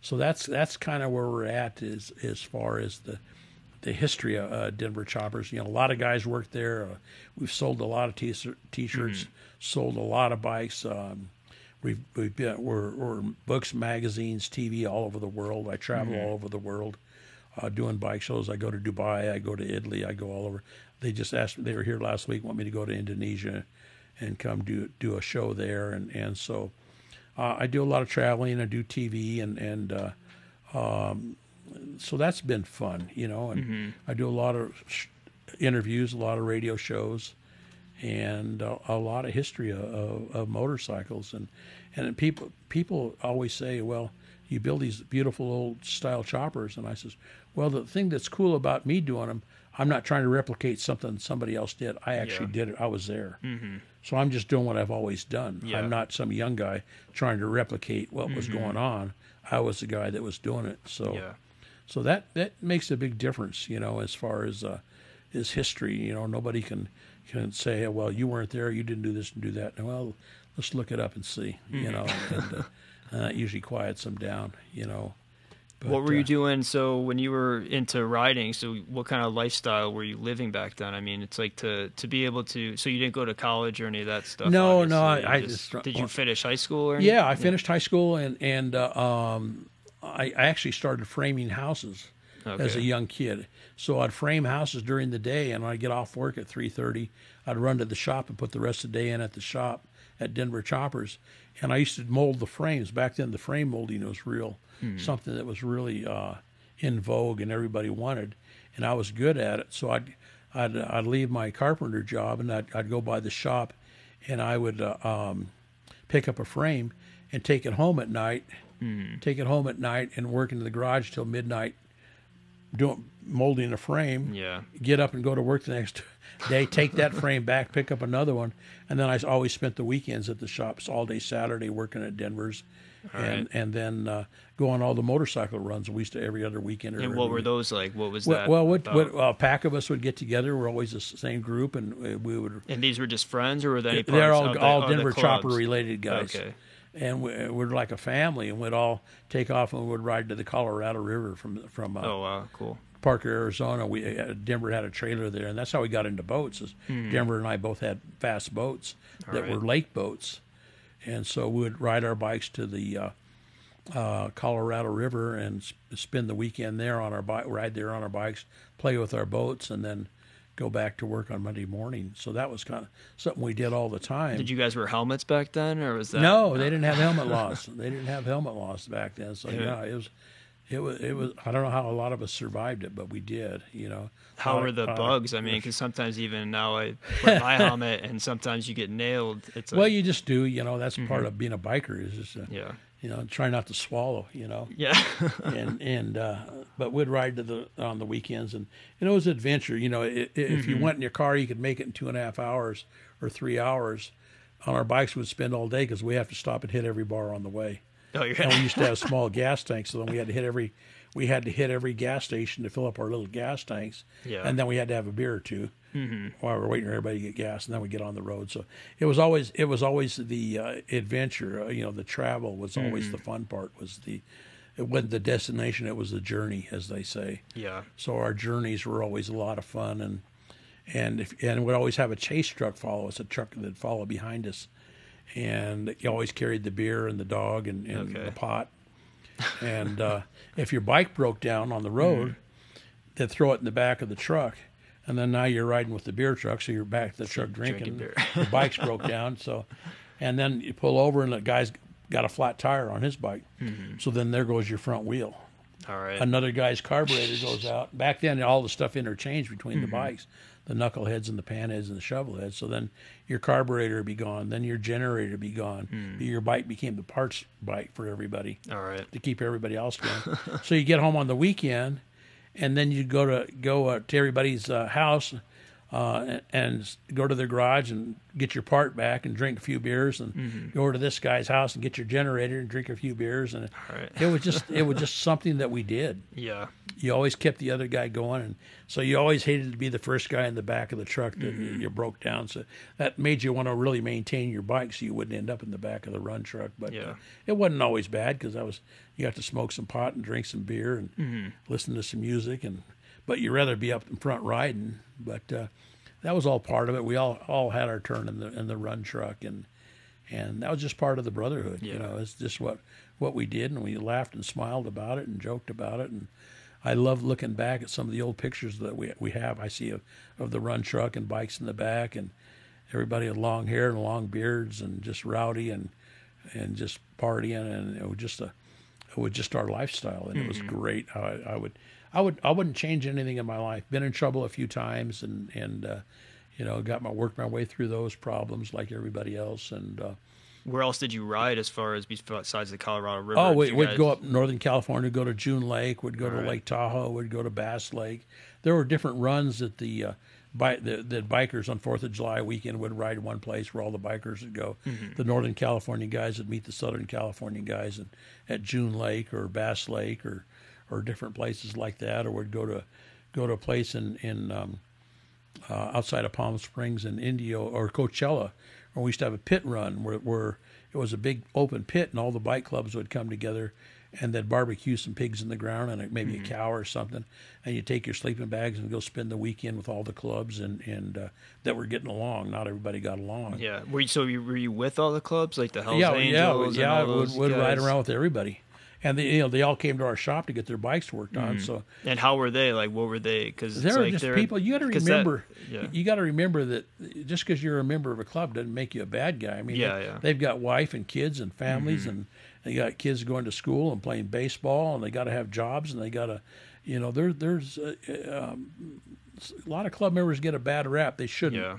so that's that's kind of where we're at is as far as the the history of uh, Denver Choppers. You know, a lot of guys work there. Uh, we've sold a lot of t- t-shirts, sold a lot of bikes. Um, we've we've been we're, we're books, magazines, TV all over the world. I travel all over the world uh, doing bike shows. I go to Dubai, I go to Italy, I go all over. They just asked me. They were here last week. Want me to go to Indonesia and come do do a show there, and and so. Uh, I do a lot of traveling. I do TV, and and uh, um, so that's been fun, you know. And I do a lot of sh- interviews, a lot of radio shows, and a, a lot of history of, of, of motorcycles. And and people people always say, well, you build these beautiful old style choppers, and I says, well, the thing that's cool about me doing them, I'm not trying to replicate something somebody else did. I actually Yeah. did it. I was there. Mm-hmm. So I'm just doing what I've always done. Yeah. I'm not some young guy trying to replicate what was going on. I was the guy that was doing it. So Yeah. so that that makes a big difference, you know, as far as uh, his history. You know, nobody can can say, well, you weren't there, you didn't do this and do that. And, well, let's look it up and see. You know, and, uh, and that usually quiets them down. You know. But, what were you uh, doing? So when you were into riding, so what kind of lifestyle were you living back then? I mean, it's like to to be able to. So you didn't go to college or any of that stuff. No, no. I- I just- did you finish high school or? anything? Yeah, I finished high school and and uh, um, I, I actually started framing houses as a young kid. So I'd frame houses during the day, and when I'd get off work at three thirty, I'd run to the shop and put the rest of the day in at the shop at Denver Choppers. And I used to mold the frames. Back then, the frame molding was real something that was really uh, in vogue and everybody wanted, and I was good at it. So I'd I'd, I'd leave my carpenter job and I'd, I'd go by the shop, and I would uh, um, pick up a frame and take it home at night, take it home at night and work in the garage till midnight, doing molding a frame. Yeah. Get up and go to work the next day. Take that frame back, pick up another one, and then I always spent the weekends at the shops all day Saturday working at Denver's. and right. and then uh, go on all the motorcycle runs. We used to every other weekend. Or And what were those like? What was Well, that? well what, what a pack of us would get together. We're always the same group, and uh, we would and these were just friends, or were they? any? they're all all Denver chopper related guys. Okay. And we, we're like a family, and we'd all take off and we'd ride to the Colorado River from from uh, Oh wow, cool. Parker, Arizona. We uh, Denver had a trailer there, and that's how we got into boats. Is Denver and I both had fast boats that right. were lake boats, and so we would ride our bikes to the uh, uh, Colorado River and s- spend the weekend there on our bike, ride there on our bikes, play with our boats, and then go back to work on Monday morning. So that was kind of something we did all the time. Did you guys wear helmets back then, or was that No, they didn't have helmet laws. They didn't have helmet laws back then. So Yeah. yeah, it was, it was, it was. I don't know how a lot of us survived it, but we did. You know. How are the uh, bugs? I mean, because sometimes even now I wear my helmet, and sometimes you get nailed. It's Well, you just do. You know, that's part of being a biker. Is just, uh, yeah, you know, try not to swallow. You know. yeah, and and uh, but we'd ride to the on the weekends and, and it was adventure. You know, i i if you went in your car, you could make it in two and a half hours or three hours. On our bikes, we'd spend all day because we have to stop and hit every bar on the way. Oh, you're And we used to have small gas tanks, so then we had to hit every we had to hit every gas station to fill up our little gas tanks. Yeah. And then we had to have a beer or 2 while we were waiting for everybody to get gas, and then we get on the road. So it was always it was always the uh, adventure. Uh, you know, the travel was always the fun part. Was the it wasn't the destination; it was the journey, as they say. yeah, So our journeys were always a lot of fun, and and if and we'd always have a chase truck follow us, a truck that'd follow behind us, and you always carried the beer and the dog and, and Okay. the pot. And uh, if your bike broke down on the road, Mm-hmm. they'd throw it in the back of the truck, and then now you're riding with the beer truck, so you're back to the truck drinking drinking. the bike's broke down, so and then you pull over and the guy's got a flat tire on his bike, Mm-hmm. so then there goes your front wheel all right, another guy's carburetor goes out. Back then, all the stuff interchanged between the Mm-hmm. bikes, the knuckleheads and the panheads and the shovelheads. So then your carburetor would be gone. Then your generator would be gone. Hmm. Your bike became the parts bike for everybody all right, to keep everybody else going. so you get home on the weekend, and then you go to go uh, to everybody's uh, house. Uh, and go to their garage and get your part back and drink a few beers and Mm-hmm. go over to this guy's house and get your generator and drink a few beers and right, it was just it was just something that we did yeah, you always kept the other guy going, and so you always hated to be the first guy in the back of the truck that you- Mm-hmm. you broke down. So that made you want to really maintain your bike, so you wouldn't end up in the back of the run truck. But Yeah. uh, it wasn't always bad because I was you got to smoke some pot and drink some beer and Mm-hmm. listen to some music, and but you'd rather be up in front riding. But uh, that was all part of it. We all all had our turn in the in the run truck, and and that was just part of the brotherhood. You know, it's just what what we did, and we laughed and smiled about it and joked about it, and I love looking back at some of the old pictures that we we have. I see of, of the run truck and bikes in the back, and everybody had long hair and long beards, and just rowdy and and just partying, and it was just a it was just our lifestyle, and it was great. I, I would I would I wouldn't change anything in my life. Been in trouble a few times, and and uh, you know got my worked my way through those problems like everybody else, and. Uh, Where else did you ride as far as besides the Colorado River? Oh, we, would guys- go up Northern California, go to June Lake, would go to Right. Lake Tahoe, would go to Bass Lake. There were different runs that the uh, bi- the, the bikers on Fourth of July weekend would ride one place where all the bikers would go. Mm-hmm. The Northern California guys would meet the Southern California guys and, at June Lake or Bass Lake or or different places like that, or would go to go to a place in in um, uh, outside of Palm Springs in Indio or Coachella, where we used to have a pit run where, where it was a big open pit and all the bike clubs would come together and they'd barbecue some pigs in the ground and maybe Mm-hmm. a cow or something, and you take your sleeping bags and go spend the weekend with all the clubs and and uh, that were getting along. Not everybody got along. Yeah. Were you, so you, were you with all the clubs like the Hell's yeah, Angels? yeah, yeah. and all Would, would ride around with everybody, and they you know they all came to our shop to get their bikes worked on. So And how were they? Like, what were they? Because There are like just people. You got to 'cause that- remember. yeah. You got to remember that just because you're a member of a club doesn't make you a bad guy. I mean, Yeah, they, yeah. they've got wife and kids and families, and they got kids going to school and playing baseball, and they got to have jobs, and they got to, you know, there there's uh, um, a lot of club members get a bad rap. They shouldn't. Yeah.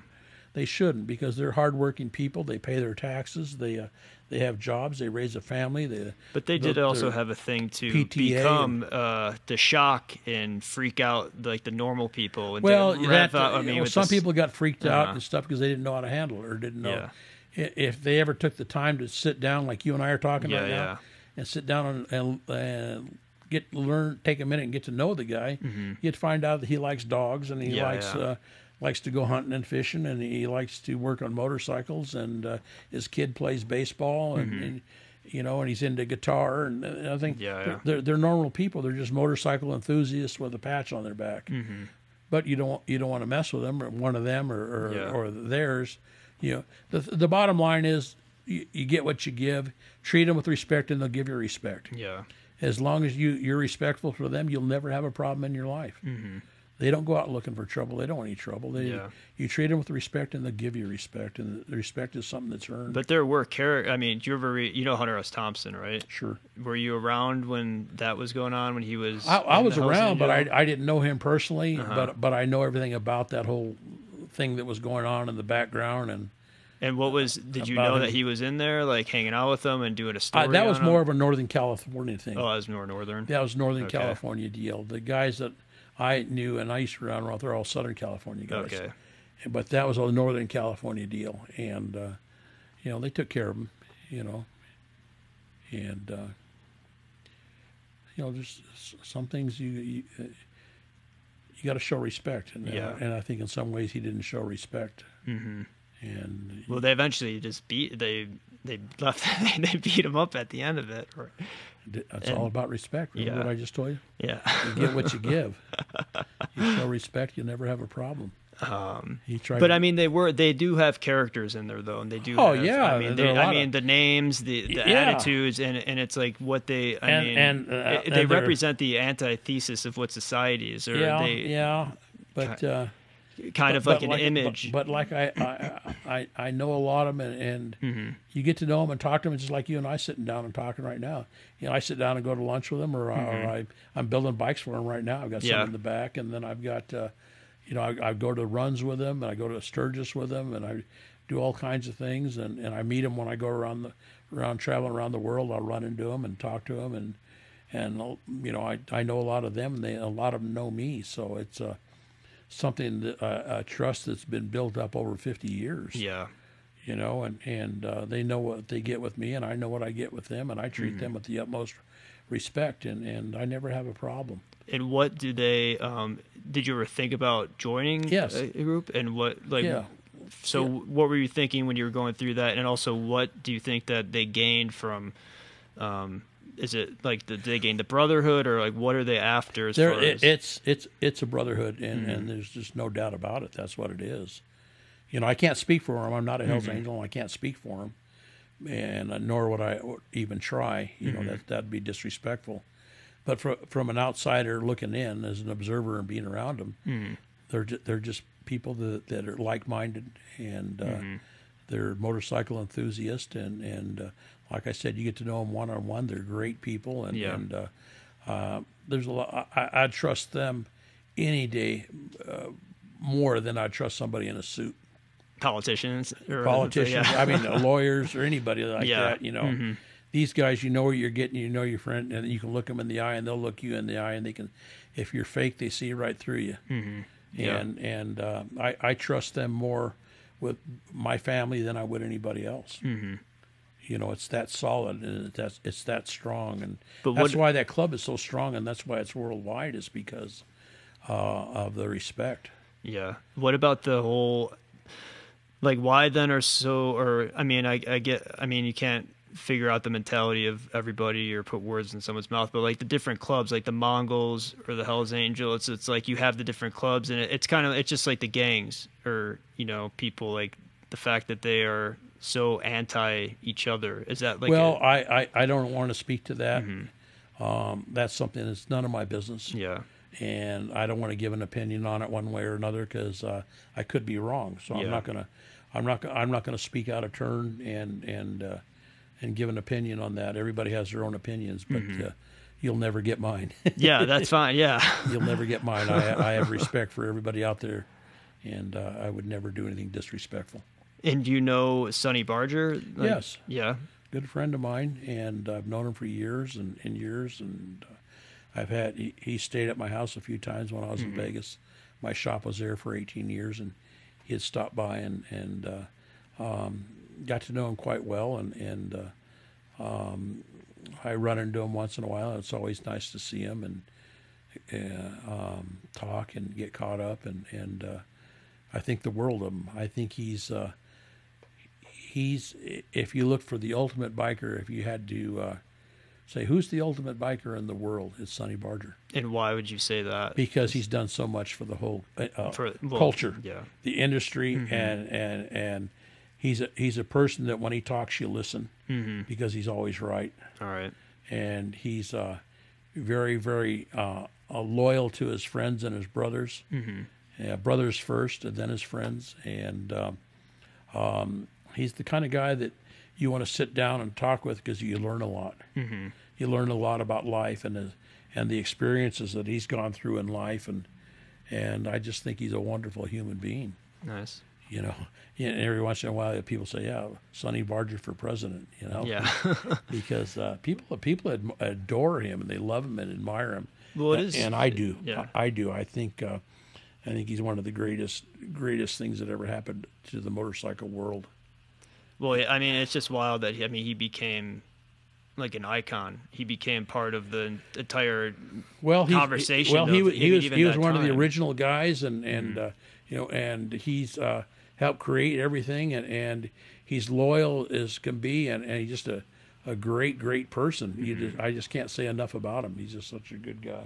They shouldn't because they're hardworking people. They pay their taxes. They uh, they have jobs. They raise a family. They But they did also have a thing to PTA become uh, the shock and freak out like the normal people. And Well, that, out- I mean, well, some this- people got freaked out Uh-huh. and stuff because they didn't know how to handle it or didn't know. Yeah. If they ever took the time to sit down, like you and I are talking Yeah, right now, and sit down and, and, and get learn, take a minute and get to know the guy, you'd find out that he likes dogs and he Mm-hmm. Yeah, likes yeah. uh, likes to go hunting and fishing and he likes to work on motorcycles and uh, his kid plays baseball and. and you know, and he's into guitar, and, and I think Mm-hmm. Yeah, they're, yeah. they're they're normal people. They're just motorcycle enthusiasts with a patch on their back Mm-hmm. but you don't you don't want to mess with them or one of them or or, Yeah. or theirs. You know, the the bottom line is you, you get what you give. Treat them with respect, and they'll give you respect. Yeah. As long as you you're respectful for them, you'll never have a problem in your life. Mm-hmm. They don't go out looking for trouble. They don't want any trouble. They Yeah. you treat them with respect, and they'll give you respect. And the respect is something that's earned. But there were character. I mean, you ever re- you know Hunter S. Thompson, right? sure. Were you around when that was going on? When he was? I, I was around, but I, I didn't know him personally. Uh-huh. But but I know everything about that whole thing that was going on in the background and. And what was? Did you know him. that he was in there, like hanging out with them and doing a story? Uh, that was more him? of a Northern California thing. Oh, that was more northern. That was Northern Okay. California deal. The guys that I knew and I used to run around, they're all Southern California guys. Okay. But that was a Northern California deal, and uh, you know they took care of them, you know, and uh, you know just some things you you, uh, you got to show respect, and Yeah. and I think in some ways he didn't show respect, mm-hmm. and Well, they eventually just beat they they left they beat him up at the end of it. It's all about respect. Remember yeah. what I just told you? Yeah. You get what you give. you show respect, you never have a problem. Um, He tried. but to, I mean, they were they do have characters in there though, and they do. Oh, have- yeah, I mean, they, I mean of- the names, the the Yeah. attitudes, and and it's like what they. I And- mean, and, uh, it- and they represent the antithesis of what society is, or yeah, they yeah, but uh, kind of but like an image. But, but like I, I, I, I know a lot of them, and, and Mm-hmm. you get to know them and talk to them just like you and I sitting down and talking right now. You know, I sit down and go to lunch with them, or, I or I, I'm building bikes for them right now. I've got some Mm-hmm. Yeah. in the back, and then I've got, uh, you know, I, I go to runs with them, and I go to Sturgis with them, and I do all kinds of things, and, and I meet them when I go around the around traveling around the world. I'll run into them and talk to them, and and you know, I I know a lot of them, and they a lot of them know me, so it's uh, something that uh, a trust that's been built up over 50 years yeah. you know and and uh, they know what they get with me and I know what I get with them and I treat Mm-hmm. them with the utmost respect and and I never have a problem And what do they? Um, did you ever think about joining Yes. a, group? And what like? yeah So what were you thinking when you were going through that? And also, what do you think that they gained from? Um, is it like the, they gain the brotherhood, or like what are they after? As there far it, as, it's it's it's a brotherhood and Mm-hmm. and there's just no doubt about it that's what it is you know I can't speak for them I'm not a Hell's Mm-hmm. Angel and I can't speak for them and uh, nor would I even try you Mm-hmm. know that that'd be disrespectful but from from an outsider looking in as an observer and being around them Mm-hmm. they're ju- they're just people that that are like minded and uh, Mm-hmm. they're motorcycle enthusiasts and and uh, like I said, you get to know them one on one. They're great people and Yeah. and uh, uh, there's a lot. I, I'd trust them any day uh, more than I'd trust somebody in a suit. Politicians, or, Politicians, yeah. I mean, lawyers or anybody like Yeah. that. You know, these guys, you know what you're getting. You know your friend, and you can look them in the eye, and they'll look you in the eye, and they can. If you're fake, they see right through you. Mm-hmm. And and uh, I I trust them more with my family than I would anybody else. Mm-hmm. You know, it's that solid and that's it's that strong, and But that's what- why that club is so strong, and that's why it's worldwide. Is because uh, of the respect. Yeah. What about the whole like why then are so or I mean I I get I mean you can't figure out the mentality of everybody or put words in someone's mouth but like the different clubs like the Mongols or the Hell's Angel it's it's like you have the different clubs and it, it's kind of it's just like the gangs or you know people like the fact that they are so anti each other is that like well, a- I, I I don't want to speak to that. Um, that's something that's none of my business. yeah and I don't want to give an opinion on it one way or another because uh, I could be wrong. So I'm not gonna, I'm not, I'm not gonna speak out of turn and and uh, and give an opinion on that. Everybody has their own opinions, but uh, you'll never get mine. yeah that's fine yeah you'll never get mine. I, I have respect for everybody out there, and uh, I would never do anything disrespectful. And you know Sonny Barger Like- Yes. yeah Good friend of mine, and I've known him for years and, and years, and uh, I've had he, he stayed at my house a few times when I was in Vegas. My shop was there for 18 years, and he had stopped by and and uh, um, got to know him quite well, and and uh, um, I run into him once in a while. And it's always nice to see him and uh, um, talk and get caught up, and and uh, I think the world of him. I think he's. Uh, He's if you look for the ultimate biker, if you had to uh, say who's the ultimate biker in the world, it's Sonny Barger. And why would you say that? Because he's done so much for the whole uh, For- well, culture, yeah. the industry, and and and he's a he's a person that when he talks, you listen because he's always right, all right. And he's uh, very very uh, uh, loyal to his friends and his brothers. Mm-hmm. Yeah, brothers first, and then his friends, and um, um, he's the kind of guy that you want to sit down and talk with because you learn a lot. Mm-hmm. You learn a lot about life and his, and the experiences that he's gone through in life, and and I just think he's a wonderful human being. nice You know, and every once in a while people say, "Yeah, Sonny Barger for president." You know, yeah because uh, people people ad- adore him and they love him and admire him. Well, it is- and I do. yeah. I, I do. I think uh, I think he's one of the greatest greatest things that ever happened to the motorcycle world. Well, I mean, it's just wild that he, I mean he became like an icon. He became part of the entire. Well, he, Conversation Well, he of he was he was one of the. Mm-hmm. original guys, and and uh, you know, and he's uh, helped create everything, and and he's loyal as can be, and, and he's just a. A great, great person. Mm-hmm. just, I just can't say enough about him. He's just such a good guy.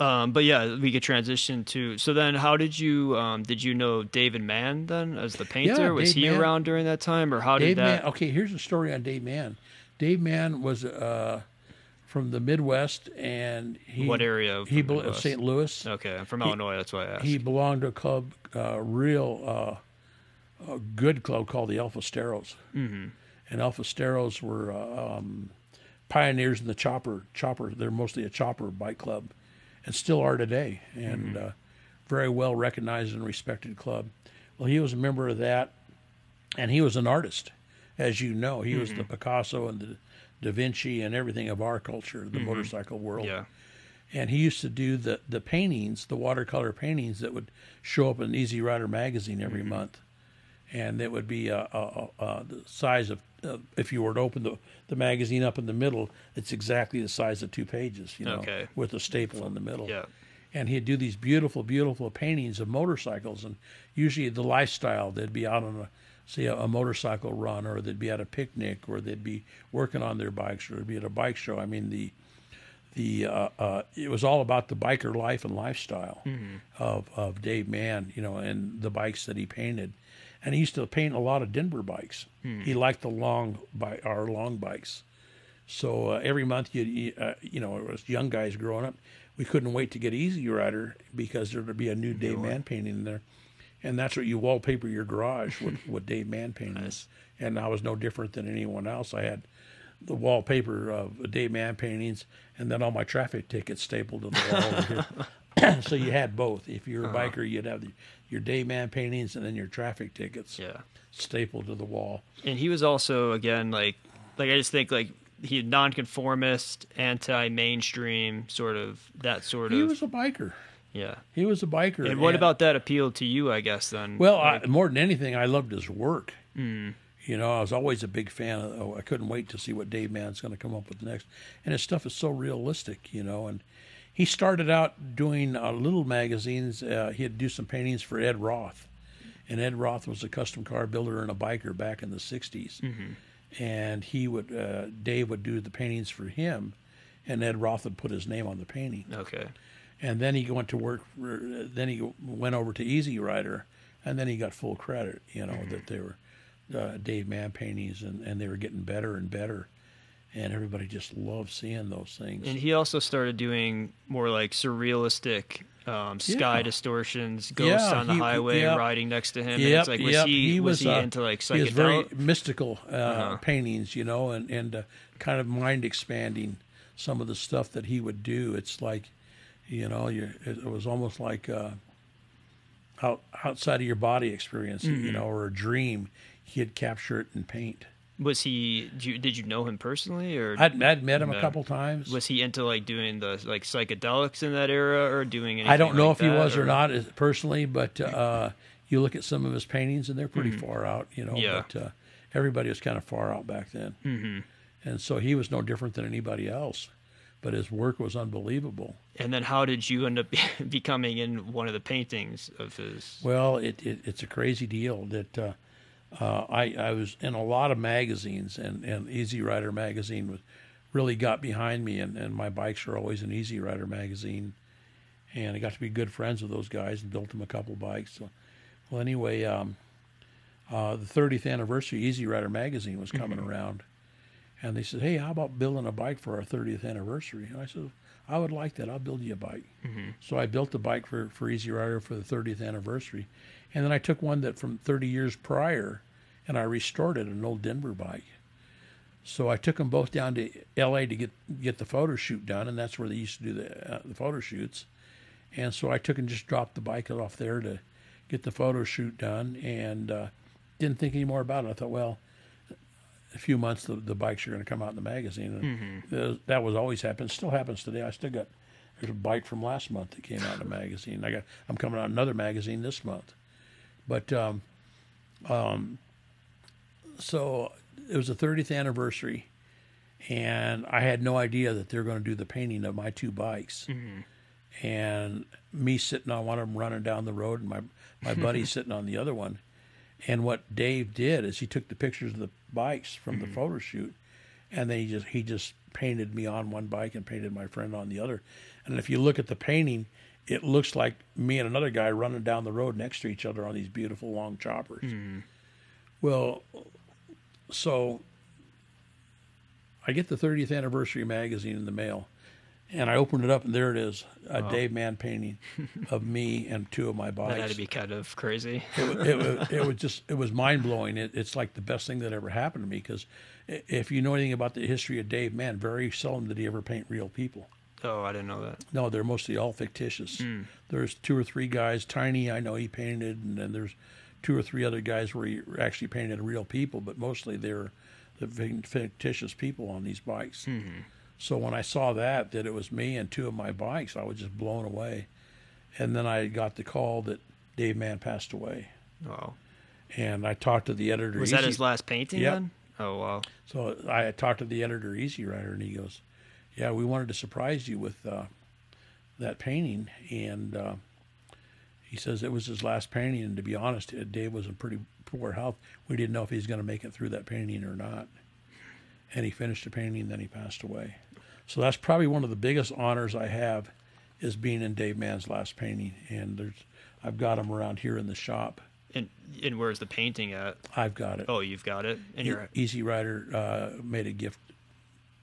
Um, but yeah, we could transition to. So then, how did you um, did you know David Mann then as the painter? Yeah, Was Dave he Mann. around during that time, or how did that? Mann. Okay, here's a story on Dave Mann. Dave Mann was uh, from the Midwest, and he What area of He bel- St. Louis. Okay, I'm from Illinois. That's why I asked. He belonged to a club, uh, real uh, a good club called the El Forasteros. Mm-hmm. And El Forasteros were uh, um, pioneers in the chopper. Chopper. They're mostly a chopper bike club, and still are today. And mm-hmm. uh, very well recognized and respected club. Well, he was a member of that, and he was an artist, as you know. He was the mm-hmm. Picasso and the Da Vinci and everything of our culture, the mm-hmm. motorcycle world yeah. and he used to do the the paintings, the watercolor paintings that would show up in Easy Rider magazine every month, and it would be uh, uh, uh, the size of uh, if you were to open the the magazine up in the middle, it's exactly the size of two pages, you know, Okay. with a staple in the middle. Yeah. And he'd do these beautiful, beautiful paintings of motorcycles, and usually the lifestyle. They'd be out on a say a, a motorcycle run, or they'd be at a picnic, or they'd be working on their bikes, or they'd be at a bike show. I mean the the uh, uh, it was all about the biker life and lifestyle of of Dave Mann, you know, and the bikes that he painted. And he used to paint a lot of Denver bikes. He liked the long bi- our long bikes. So uh, every month, you you, uh, you know, as young guys growing up, we couldn't wait to get Easy Rider because there would be a new Dave Mann painting in there, and that's what you wallpaper your garage with, with Dave Mann paintings. And I was no different than anyone else. I had the wallpaper of Dave Mann paintings, and then all my traffic tickets stapled to the wall over here. so you had both. If you were a uh-huh. biker, you'd have the, your Dave Mann paintings and then your traffic tickets Yeah. stapled to the wall. And he was also again like like I just think like he had nonconformist, anti-mainstream, sort of that sort He of He was a biker. yeah. He was a biker. And what about that appealed to you? I guess then. Well, Like, I, more than anything, I loved his work. Hmm. You know, I was always a big fan of. Oh, I couldn't wait to see what Dave Mann's going to come up with next, and his stuff is so realistic. You know, and he started out doing uh, little magazines. Uh, he'd do some paintings for Ed Roth, and Ed Roth was a custom car builder and a biker back in the '60s. And he would, uh, Dave would do the paintings for him, and Ed Roth would put his name on the painting okay. and then he went to work. For, then he went over to Easy Rider, and then he got full credit. You know that they were uh, Dave Mann paintings, and, and they were getting better and better, and everybody just loved seeing those things. And he also started doing more like surrealistic um, sky Yeah. distortions, ghosts Yeah, on the he- highway yep. riding next to him. and Yep, it's like was yep. he, was, he uh, into like he was very psychedelic? mystical uh, Uh-huh. paintings, you know, and and uh, kind of mind expanding. Some of the stuff that he would do, it's like, you know, you it, was almost like uh, out, outside of your body experience, Mm-hmm. you know, or a dream. He'd capture it in paint. Was he? Did you, did you know him personally, or I'd, I'd met him a couple times. was he into like doing the like psychedelics in that era, or doing? Anything I don't know like if he was or, not as- personally, but uh, you look at some of his paintings and they're pretty far out, you know. Mm-hmm. Yeah. But uh, everybody was kind of far out back then, mm-hmm. and so he was no different than anybody else. But his work was unbelievable. And then how did you end up becoming in one of the paintings of his? Well, it, it it's a crazy deal that uh, uh, I I was in a lot of magazines, and and Easy Rider magazine was really got behind me, and, and my bikes are always an Easy Rider magazine, and I got to be good friends with those guys and built them a couple bikes. So, well, anyway, um, uh, the 30th anniversary Easy Rider magazine was coming around, and they said, "Hey, how about building a bike for our 30th anniversary?" And I said, "I would like that. I'll build you a bike." So I built a bike for for Easy Rider for the 30th anniversary, and then I took one that from 30 years prior, and I restored it, an old Denver bike. So I took them both down to L.A. to get get the photo shoot done, and that's where they used to do the uh, the photo shoots. And so I took and just dropped the bike off there to get the photo shoot done, and uh, didn't think any more about it. I thought, well, a few months the, the bikes are going to come out in the magazine, and th- that was always happens. Still happens today. I still got there's a bike from last month that came out in the magazine. I got I'm coming out another magazine this month, but um, um, so it was the 30th anniversary, and I had no idea that they're going to do the painting of my two bikes. And me sitting on one of them running down the road, and my my buddy sitting on the other one. And what Dave did is he took the pictures of the bikes from the photo shoot, and then he just he just painted me on one bike and painted my friend on the other. And if you look at the painting, it looks like me and another guy running down the road next to each other on these beautiful long choppers. Hmm. Well, so I get the 30th anniversary magazine in the mail, and I open it up, and there it is, a Dave Mann painting of me and two of my bikes. That had to be kind of crazy. it, it, it was just it was mind blowing. It, it's like the best thing that ever happened to me because if you know anything about the history of Dave Mann, very seldom did he ever paint real people. Oh, I didn't know that. No, they're mostly all fictitious. Hmm. There's two or three guys. Tiny, I know he painted, and then there's two or three other guys where he actually painted real people, but mostly they're the fictitious people on these bikes. Hmm. So when I saw that, that it was me and two of my bikes, I was just blown away. And then I got the call that Dave Mann passed away, Wow. and I talked to the editor. Was that his last painting Yep. then? Oh wow. so I talked to the editor, Easy Rider, and he goes, "Yeah, we wanted to surprise you with uh, that painting." And uh, he says it was his last painting, and to be honest, uh, Dave was in pretty poor health. We didn't know if he was going to make it through that painting or not. And he finished the painting, then he passed away. So that's probably one of the biggest honors I have, is being in Dave Mann's last painting. And there's, I've got him around here in the shop. And and where's the painting at? I've got it. Oh, you've got it. And you're Easy Rider uh, made a gift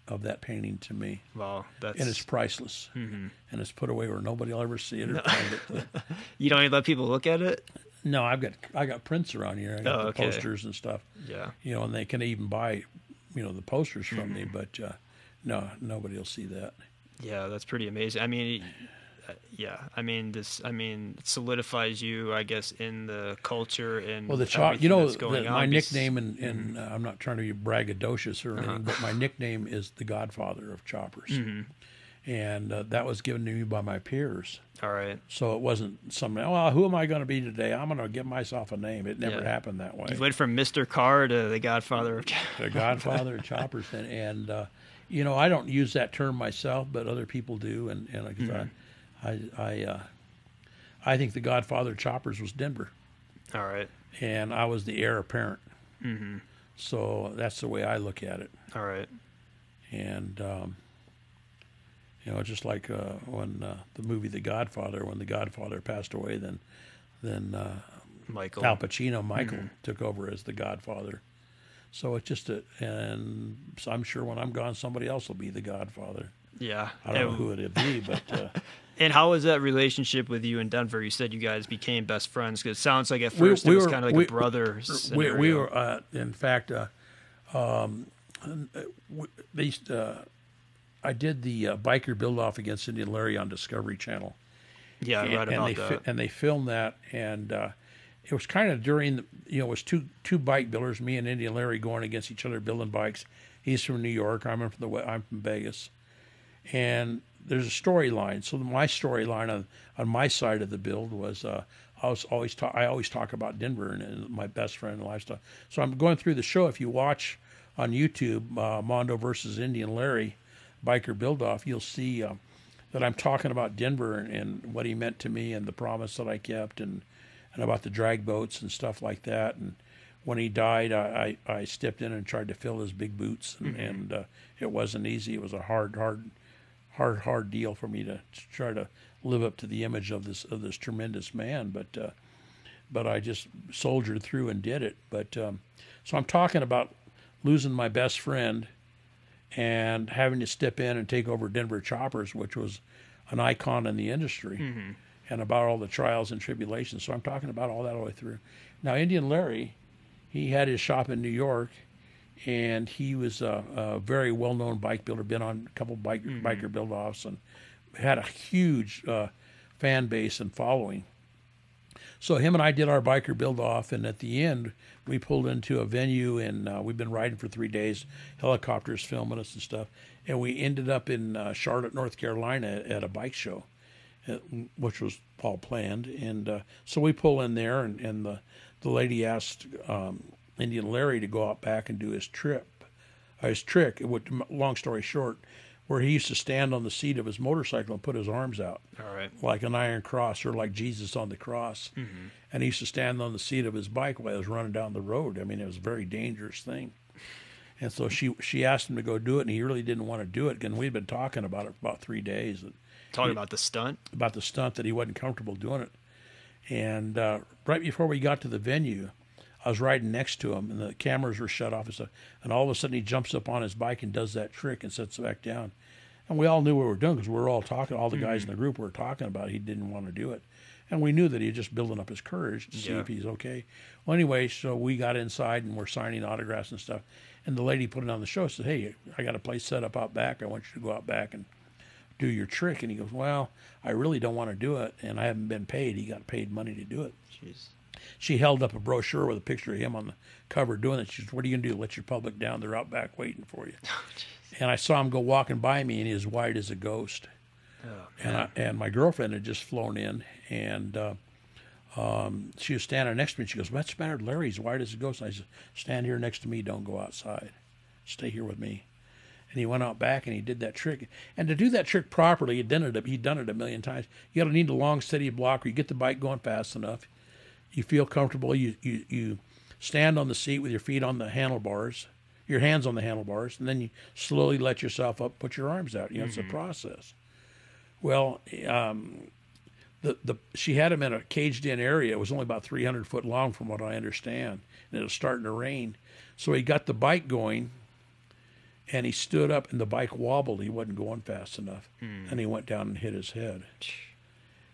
of that painting to me, wow. That's and it's priceless. Mm-hmm. And it's put away where nobody will ever see it or find it. you don't even let people look at it. no, I've got I got prints around here. I got Oh, the posters and stuff. Yeah. You know, and they can even buy you know the posters from me, but uh, no, nobody will see that. Yeah, that's pretty amazing. I mean, yeah, I mean this. I mean, it solidifies you, I guess, in the culture and Well, the chop, you know, going the, my nickname, and, and uh, I'm not trying to be braggadocious or anything, but my nickname is the Godfather of Choppers, and uh, that was given to me by my peers. All right, So it wasn't something. Well, who am I going to be today? I'm going to give myself a name. It never Yeah. happened that way. you went from Mr. Carr to the Godfather of. the Godfather of Choppers, and, and uh, you know I don't use that term myself, but other people do, and and like I I I uh, I think the Godfather of Choppers was Denver, All right, and I was the heir apparent. Mm-hmm. So that's the way I look at it, all right. and um, you know, just like uh, when uh, the movie The Godfather, when the Godfather passed away, then then uh, Michael. Al Pacino, Michael, took over as the Godfather. So it's just a, and so I'm sure when I'm gone, somebody else will be the Godfather. Yeah. I don't know who it'll be, but uh, and how was that relationship with you in Denver? You said you guys became best friends because it sounds like at first we it was were- kind of like we- a brother. we, we were, uh, in fact, uh, um, we- uh, I did the uh, biker build off against Indian Larry on Discovery Channel. Yeah, I and, and about they that. and they filmed that, and uh, it was kind of during the, you know it was two two bike builders, me and Indian Larry going against each other building bikes. He's from New York, I'm from the I'm from Vegas, and there's a storyline. So my storyline on on my side of the build was uh, I was always talk, I always talk about Denver and, and my best friend and lifestyle. So I'm going through the show. If you watch on YouTube, uh, Mondo versus Indian Larry, biker build off, you'll see. Um, that I'm talking about Denver and, and what he meant to me and the promise that I kept and and about the drag boats and stuff like that. And when he died, I, I, I stepped in and tried to fill his big boots, and, and uh, it wasn't easy. It was a hard, hard, hard, hard deal for me to, to try to live up to the image of this of this tremendous man. But uh, but I just soldiered through and did it. But um, so I'm talking about losing my best friend and having to step in and take over Denver Choppers, which was an icon in the industry, and about all the trials and tribulations. So I'm talking about all that all the way through. Now, Indian Larry, he had his shop in New York, and he was a, a very well-known bike builder. Been on a couple bike, biker build-offs, and had a huge uh, fan base and following. So him and I did our biker build off, and at the end, we pulled into a venue, and uh, we've been riding for three days, helicopters filming us and stuff, and we ended up in uh, Charlotte, North Carolina, at a bike show, uh, which was all planned, and uh, so we pull in there, and, and the the lady asked um, Indian Larry to go out back and do his trip, uh, his trick. It would, long story short, where he used to stand on the seat of his motorcycle and put his arms out All right. like an iron cross or like Jesus on the cross. Mm-hmm. And he used to stand on the seat of his bike while he was running down the road. I mean, it was a very dangerous thing. And so she she asked him to go do it, and he really didn't want to do it. And we'd been talking about it for about three days, and Talking about the stunt. about the stunt that he wasn't comfortable doing it. And uh, right before we got to the venue, I was riding next to him, and the cameras were shut off and stuff. And all of a sudden, he jumps up on his bike and does that trick and sits back down. And we all knew what we were doing because we were all talking. All the guys in mm-hmm. the group were talking about. It. He didn't want to do it, and we knew that he was just building up his courage to see Yeah. if he's okay. Well, anyway, so we got inside and we're signing autographs and stuff. And the lady put it on the show. Said, "Hey, I got a place set up out back. I want you to go out back and do your trick." And he goes, "Well, I really don't want to do it, and I haven't been paid. He got paid money to do it." Jeez. She held up a brochure with a picture of him on the cover doing it. She said, "What are you gonna do? Let your public down? They're out back waiting for you." and I saw him go walking by me, and he was white as a ghost. Oh, And I, and my girlfriend had just flown in, and uh, um, she was standing next to me. She goes, "What's the matter, Larry? He's white as a ghost." I said, "Stand here next to me. Don't go outside. Stay here with me." And he went out back and he did that trick. And to do that trick properly, he'd done it. He'd done it a million times. You got to need a long, steady blocker. You get the bike going fast enough. You feel comfortable. You you you stand on the seat with your feet on the handlebars, your hands on the handlebars, and then you slowly let yourself up. Put your arms out. You know, it's a process. Well, um, the the she had him in a caged in area. It was only about 300 foot long, from what I understand, and it was starting to rain. So he got the bike going, and he stood up, and the bike wobbled. He wasn't going fast enough, and he went down and hit his head.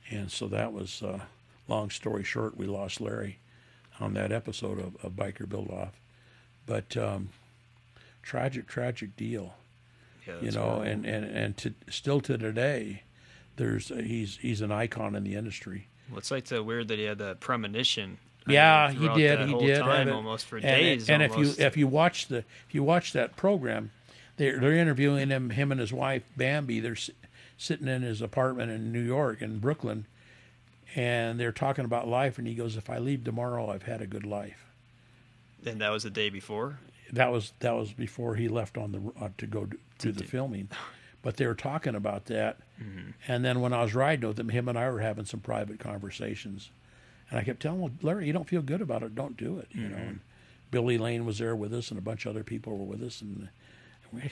And so that was, uh, long story short, we lost Larry on that episode of, of Biker Build Off. But um, tragic, tragic deal. Yeah, You know, and and and to still to today, there's he's he's an icon in the industry. Well, it's like the weird that he had that premonition. I Yeah, mean, he did. He did time, almost for and, days. And almost. if you if you watch the if you watch that program, they're they're interviewing him him and his wife Bambi. They're s- sitting in his apartment in New York in Brooklyn, and they're talking about life. And he goes, "If I leave tomorrow, I've had a good life." and that was the day before. That was that was before he left on the uh, to go do, do the filming, but they were talking about that. Mm-hmm. And then when I was riding with him, him and I were having some private conversations, and I kept telling him, "Larry, you don't feel good about it, don't do it." You know. Mm-hmm. And Billy Lane was there with us, and a bunch of other people were with us, and we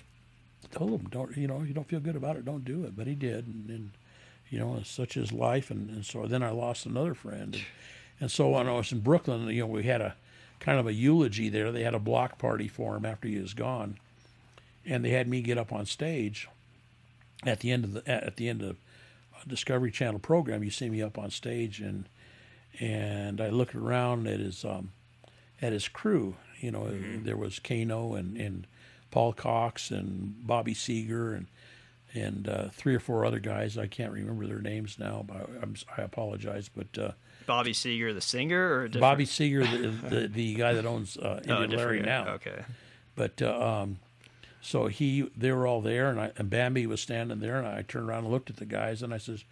told him, "Don't you know? You don't feel good about it, don't do it." But he did, and, and you know, such is life. And, and so then I lost another friend, and, and so when I was in Brooklyn, you know, we had a kind of a eulogy there. They had a block party for him after he was gone, and they had me get up on stage at the end of the at the end of a Discovery Channel program. You see me up on stage, and and I looked around at his um, at his crew. You know, there was Keino and and Paul Cox and Bobby Seger and and uh, three or four other guys. I can't remember their names now, but I'm, I apologize. But uh, Bobby Seger, the singer, or? Bobby Seger, the, the the guy that owns uh, Oh, Indian different Larry guy. now. Okay. But uh, um, so he, they were all there, and I and Bambi was standing there, and I turned around and looked at the guys, and I says,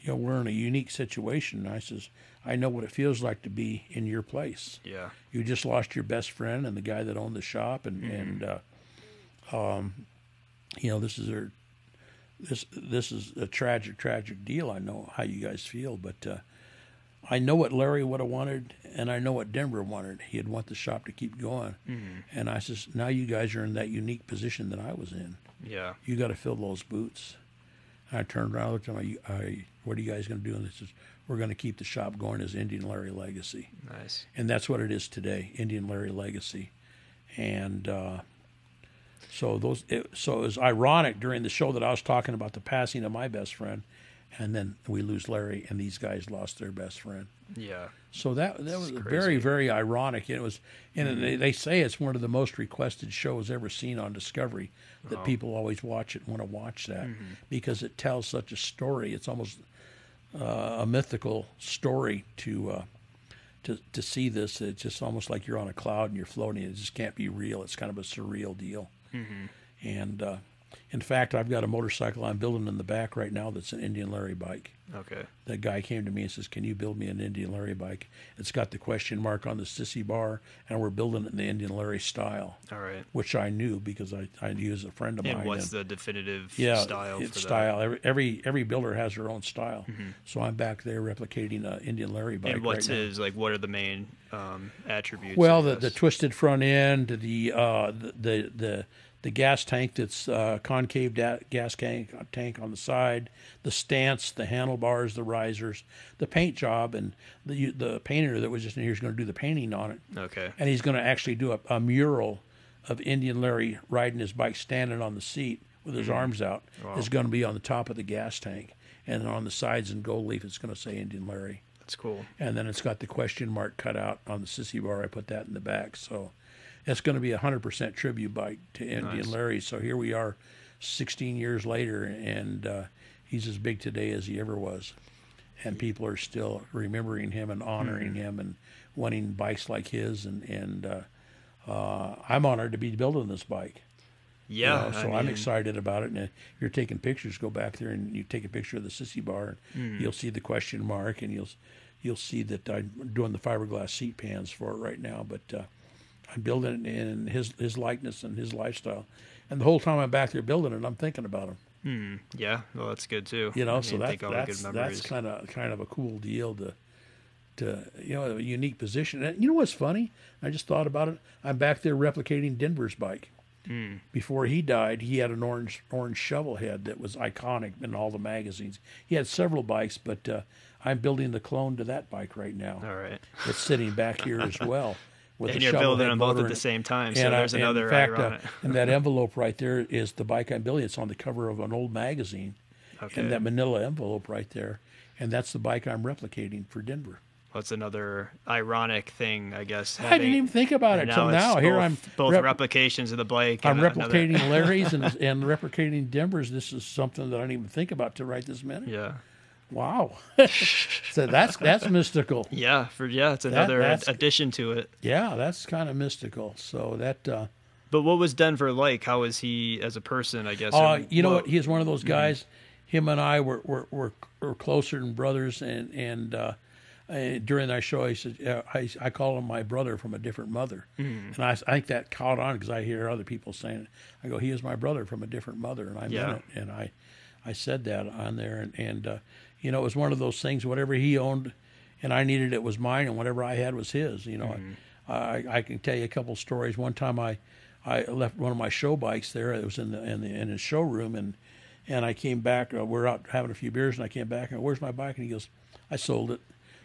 you know, we're in a unique situation. And I says, I know what it feels like to be in your place. Yeah. You just lost your best friend and the guy that owned the shop, and and uh, um, you know, this is a this this is a tragic, tragic deal. I know how you guys feel, but. Uh, I know what Larry would have wanted, and I know what Denver wanted. He'd want the shop to keep going. And I says, now you guys are in that unique position that I was in. Yeah. You got to fill those boots. And I turned around, looked at him, I, I, what are you guys going to do? And they says, we're going to keep the shop going as Indian Larry Legacy. Nice. And that's what it is today, Indian Larry Legacy. And uh, so those, it, so it was ironic during the show that I was talking about the passing of my best friend, and then we lose Larry, and these guys lost their best friend. Yeah. So that that was crazy. very very ironic. It was, and they, they say it's one of the most requested shows ever seen on Discovery. That people always watch it, and want to watch that because it tells such a story. It's almost uh, a mythical story to uh, to to see this. It's just almost like you're on a cloud and you're floating. It just can't be real. It's kind of a surreal deal. And uh, in fact, I've got a motorcycle I'm building in the back right now that's an Indian Larry bike Okay. that guy came to me and says, "Can you build me an Indian Larry bike?" It's got the question mark on the sissy bar, and we're building it in the Indian Larry style, All right. which I knew because I I as a friend of mine. And what's and- the definitive yeah, style it's style. Every, every every builder has their own style. So I'm back there replicating a Indian Larry bike And what's right now. his like? What are the main um, attributes? Well, the, the twisted front end, the uh, the, the the the gas tank that's uh, concave da- gas tank tank on the side, the stance, the handlebars, the risers, the paint job, and the the painter that was just in here is going to do the painting on it, okay. and he's going to actually do a, a mural of Indian Larry riding his bike, standing on the seat with his arms out. Is going to be on the top of the gas tank, and on the sides in gold leaf, it's going to say Indian Larry That's cool. and then it's got the question mark cut out on the sissy bar. I put that in the back, so it's going to be a hundred percent tribute bike to Indian Nice. Larry. So here we are, sixteen years later, and uh, he's as big today as he ever was, and people are still remembering him and honoring Mm-hmm. him and wanting bikes like his, and and uh, uh, I'm honored to be building this bike. you Yeah. know, so I I'm mean, excited about it. And if you're taking pictures, go back there and you take a picture of the sissy bar, and Hmm. you'll see the question mark, and you'll you'll see that I'm doing the fiberglass seat pans for it right now. But uh, I'm building it in his his likeness and his lifestyle. And the whole time I'm back there building it, I'm thinking about him. Yeah. Well, that's good too. You know, I so that, think all that's good that's kind of kind of a cool deal to to you know a unique position. And you know what's funny? I just thought about it. I'm back there replicating Denver's bike. Hmm. Before he died, he had an orange orange shovel head that was iconic in all the magazines. He had several bikes, but uh, I'm building the clone to that bike right now. All right. It's sitting back here as well. With And the you're shovel building them both at the same time, so and there's and another in fact, uh, and that envelope right there is the bike I'm building. It's on the cover of an old magazine, Okay. and that Manila envelope right there, and that's the bike I'm replicating for Denver. What's another ironic thing? I guess. I didn't even think about it till it's now. Here both- I'm both rep- replications of the bike. I'm replicating Larry's and, and replicating Denver's. This is something that I didn't even think about to right this minute. Yeah. Wow. so that's that's mystical. Yeah. For yeah, it's another that's- addition to it. Yeah, that's kind of mystical. So that uh, But what was Denver like? How was he as a person? I guess. uh, you know what- what? He's one of those guys. Him and I were were, were, were closer than brothers, and and uh, uh, during that show, he said, uh, I, I call him my brother from a different mother, and I, I think that caught on because I hear other people saying it. I go, he is my brother from a different mother, and I Yeah. meant it, and I I said that on there, and and uh, you know, it was one of those things. Whatever he owned, and I needed, it was mine, and whatever I had was his. You know, I, I can tell you a couple stories. One time, I I left one of my show bikes there. It was in the in the in his showroom, and and I came back. Uh, we're out having a few beers, and I came back. and Where's my bike? And he goes, I sold it.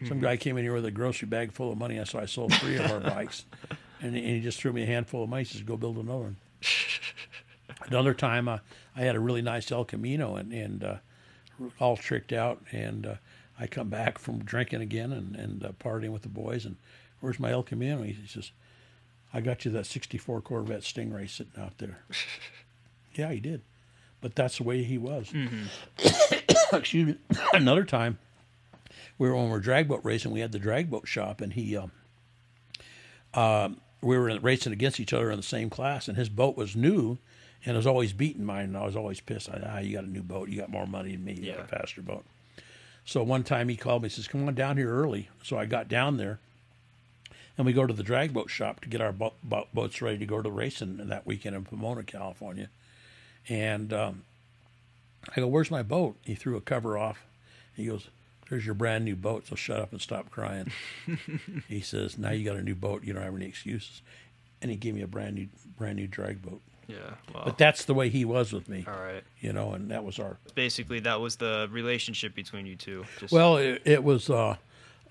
Some guy came in here with a grocery bag full of money. I so I sold three of our bikes, and, he- and he just threw me a handful of money. He says, "Go build another one." Another time, uh, I had a really nice El Camino, and and uh, all tricked out, and uh, I come back from drinking again and and uh, partying with the boys, and where's my El Camino? He says, "I got you that '64 Corvette Stingray sitting out there." yeah, he did, but that's the way he was. Excuse me. Another time, we were when we were drag boat racing. We had the drag boat shop, and he, um, um, we were racing against each other in the same class, and his boat was new, and I was always beating mine, and I was always pissed. I, ah, you got a new boat, you got more money than me, you got a faster boat. So one time he called me, says, "Come on down here early." So I got down there, and we go to the drag boat shop to get our bo- bo- boats ready to go to racing that weekend in Pomona, California. And um, I go, "Where's my boat?" He threw a cover off. He goes, "There's your brand new boat. So shut up and stop crying." he says, "Now you got a new boat. You don't have any excuses." And he gave me a brand new, brand new drag boat. Yeah. Well. But that's the way he was with me, all right. you know. And that was our Basically, that was the relationship between you two. Just, Well, it, it was uh,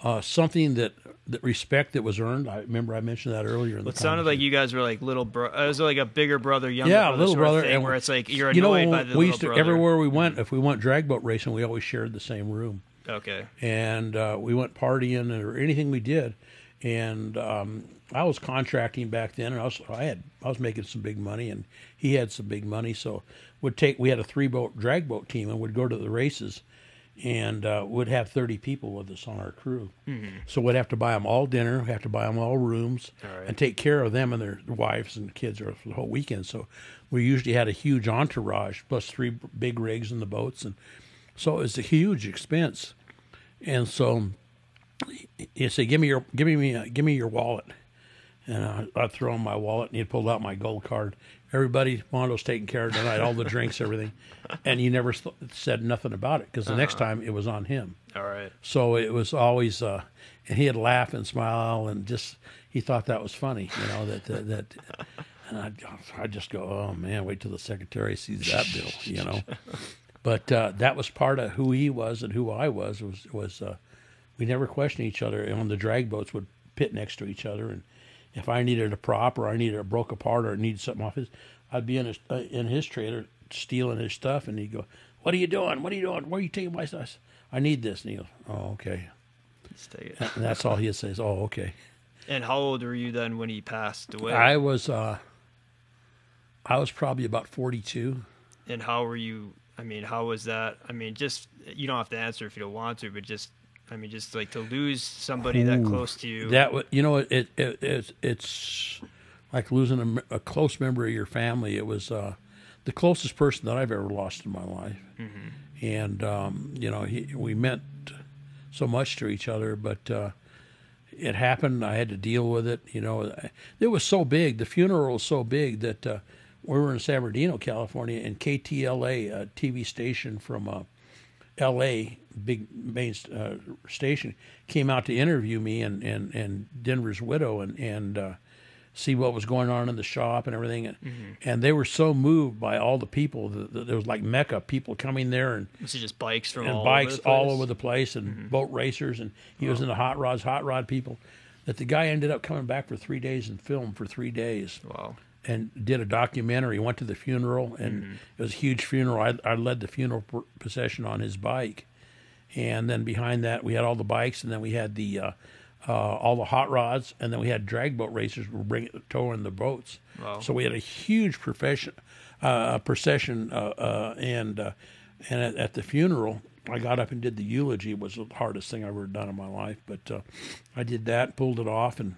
uh, something that that respect that was earned. I remember I mentioned that earlier. In the it sounded like you guys were like little bro. It was like a bigger brother, younger yeah, brother, little brother, thing, and where it's like you're you know annoyed by the we used to brother. everywhere we went. If we went drag boat racing, we always shared the same room, Okay. and uh, we went partying or anything we did. And um, I was contracting back then, and I was I had I was making some big money, and he had some big money. So would take we had a three boat drag boat team, and would go to the races, and uh, would have thirty people with us on our crew. So we'd have to buy them all dinner, have to buy them all rooms, All right. and take care of them and their wives and kids for the whole weekend. So we usually had a huge entourage plus three big rigs in the boats, and so it was a huge expense. And so he said, "Give me your, give me, uh, give me your wallet." And I, I'd throw in my wallet, and he'd pull out my gold card. Everybody, Mondo's taking care of tonight, all the drinks, everything, and he never s- said nothing about it because the next time it was on him. All right. So it was always, uh, and he'd laugh and smile and just he thought that was funny, you know that that. that and I I just go, oh man, wait till the secretary sees that bill, you know. But uh, that was part of who he was and who I was. Was was uh, we never questioned each other. And on the drag boats, would pit next to each other, and if I needed a prop or I needed a broke apart or needed something off his, I'd be in his uh, in his trailer stealing his stuff, and he'd go, "What are you doing? What are you doing? Where are you taking my stuff?" I need this, and he goes, "Oh, okay." Let's take it. And that's all he'd say is, "Oh, okay." And how old were you then when he passed away? I was uh, I was probably about forty-two. and how were you? I mean, how was that? I mean, just you don't have to answer if you don't want to, but just I mean, just like to lose somebody that close to you. That you know, it, it, it it's like losing a close member of your family. It was uh, the closest person that I've ever lost in my life, and um, you know, he, we meant so much to each other, but. Uh, it happened. I had to deal with it. You know, it was so big. The funeral was so big that uh, we were in San Bernardino, California, and KTLA, a TV station from uh, L.A., big main uh, station, came out to interview me and and, and Denver's widow and and uh, see what was going on in the shop and everything. And and they were so moved by all the people that, that there was like mecca people coming there and Was just bikes from and all bikes over the all over the place and boat racers and he was in the hot rods, hot rod people. That the guy ended up coming back for three days and filmed for three days Wow. And did a documentary. Went to the funeral and it was a huge funeral. I, I led the funeral pr- procession on his bike, and then behind that we had all the bikes, and then we had the uh, uh, all the hot rods, and then we had drag boat racers were bringing towing the boats. Wow. So we had a huge profession, uh, procession, uh, uh, and uh, and at, at the funeral, I got up and did the eulogy. It was the hardest thing I've ever done in my life, but uh, I did that, pulled it off, and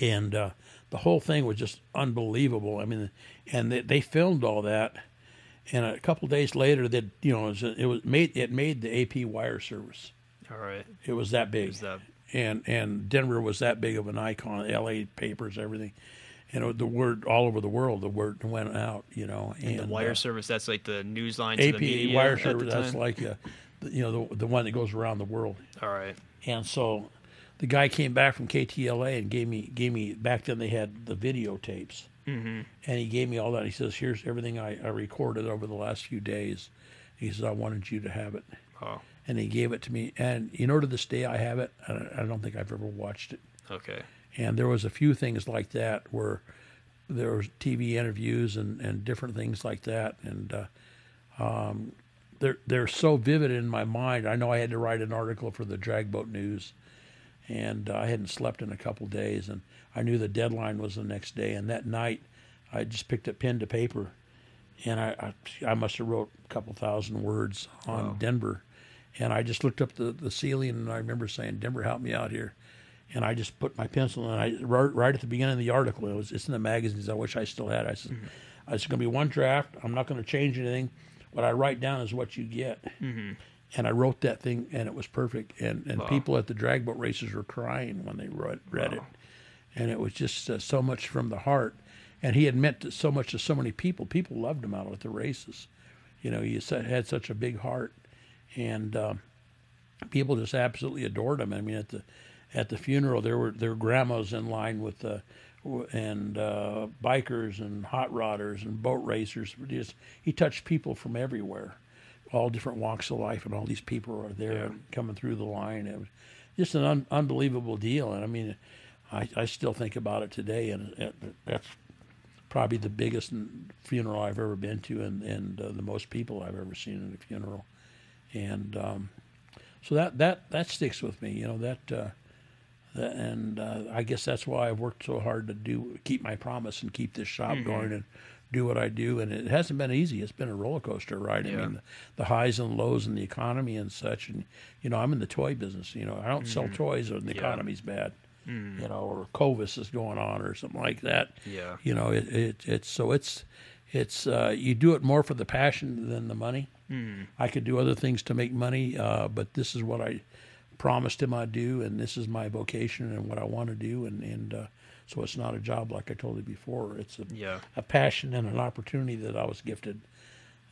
and uh, the whole thing was just unbelievable. I mean, and they, they filmed all that, and a couple days later, that you know, it was, it was made it made the AP wire service. All right. It was that big, Is that and and Denver was that big of an icon. L.A. papers, everything, and it, the word all over the world, the word went out. You know, and the wire uh, service? That's like the news line to AP the media wire service. That's like, uh, the- you know, the the one that goes around the world. All right. And so the guy came back from KTLA and gave me gave me back then they had the videotapes. Mm-hmm. And he gave me all that. He says, "Here's everything I, I recorded over the last few days." He says, "I wanted you to have it," Oh. and he gave it to me. And you know, to this day, I have it. I I don't think I've ever watched it. Okay. And there was a few things like that where there was TV interviews and, and different things like that. And uh, um, they're they're so vivid in my mind. I know I had to write an article for the Drag Boat News, and uh, I hadn't slept in a couple days, and I knew the deadline was the next day. And that night, I just picked up pen to paper, and I I, I must have wrote a couple thousand words on Wow. Denver, and I just looked up the, the ceiling, and I remember saying, "Denver, help me out here." and I just put my pencil and I wrote right at the beginning of the article. It was it's in the magazines. I wish I still had. it. I said, "It's going to be one draft. I'm not going to change anything. What I write down is what you get." Mm-hmm. And I wrote that thing, and it was perfect. And and Wow. people at the drag boat races were crying when they read, read it, and it was just uh, so much from the heart. And he had meant so much to so many people. People loved him out at the races. You know, he had such a big heart, and um, people just absolutely adored him. I mean, at the at the funeral, there were there were grandmas in line with uh, w- and uh, bikers and hot rodders and boat racers. Just he touched people from everywhere, all different walks of life, and all these people are there Yeah. coming through the line. It was just an un- unbelievable deal, and I mean, I, I still think about it today, and it, that's probably the biggest funeral I've ever been to, and and uh, the most people I've ever seen at a funeral, and um, so that that that sticks with me. You know that, uh, that and uh, I guess that's why I've worked so hard to do keep my promise and keep this shop going and do what I do. And it hasn't been easy. It's been a roller coaster ride. I mean, the, the highs and lows in the economy and such. And you know, I'm in the toy business. You know, I don't sell toys when the Yeah. economy's bad. You know, or Covis is going on or something like that Yeah. you know it, it it's so it's it's uh, you do it more for the passion than the money Mm. i could do other things to make money uh, but this is what i promised him i'd do and this is my vocation and what i want to do and and uh, so it's not a job like i told you before it's a, Yeah. a passion and an opportunity that i was gifted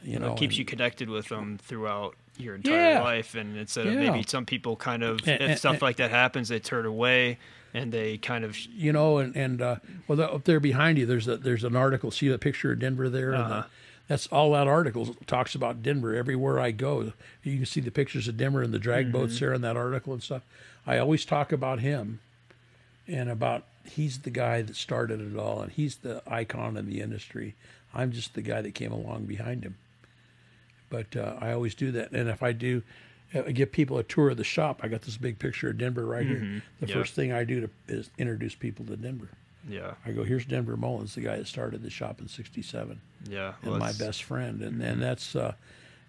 you know it keeps and- you connected with them throughout your entire Yeah. life and instead of Yeah. maybe some people kind of And- if stuff like that happens they turn away and they kind of you know, and and uh, well, up there behind you, there's a there's an article. See the picture of Denver there, Uh-huh. the, that's all that article talks about Denver. Everywhere I go, you can see the pictures of Denver and the drag boats there in that article and stuff. I always talk about him, and about he's the guy that started it all, and he's the icon in the industry. I'm just the guy that came along behind him. But uh, I always do that, and if I do. uh, give people a tour of the shop. I got this big picture of Denver right here. The Yeah. first thing I do to, is introduce people to Denver. yeah I go, here's Denver Mullins, the guy that started the shop in '67, yeah and my best friend, and and that's uh,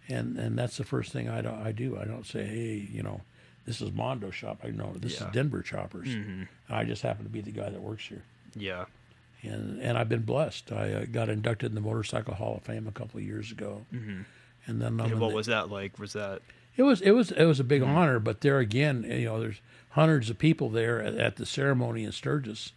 and and that's the first thing I do. I do. I don't say, hey, you know, this is Mondo shop. I know this Yeah. is Denver Choppers. I just happen to be the guy that works here, yeah and and I've been blessed. I uh, got inducted in the Motorcycle Hall of Fame a couple of years ago, and then and what the- was that like was that it was it was it was a big Mm-hmm. honor, but there again, you know, there's hundreds of people there at, at the ceremony in Sturgis,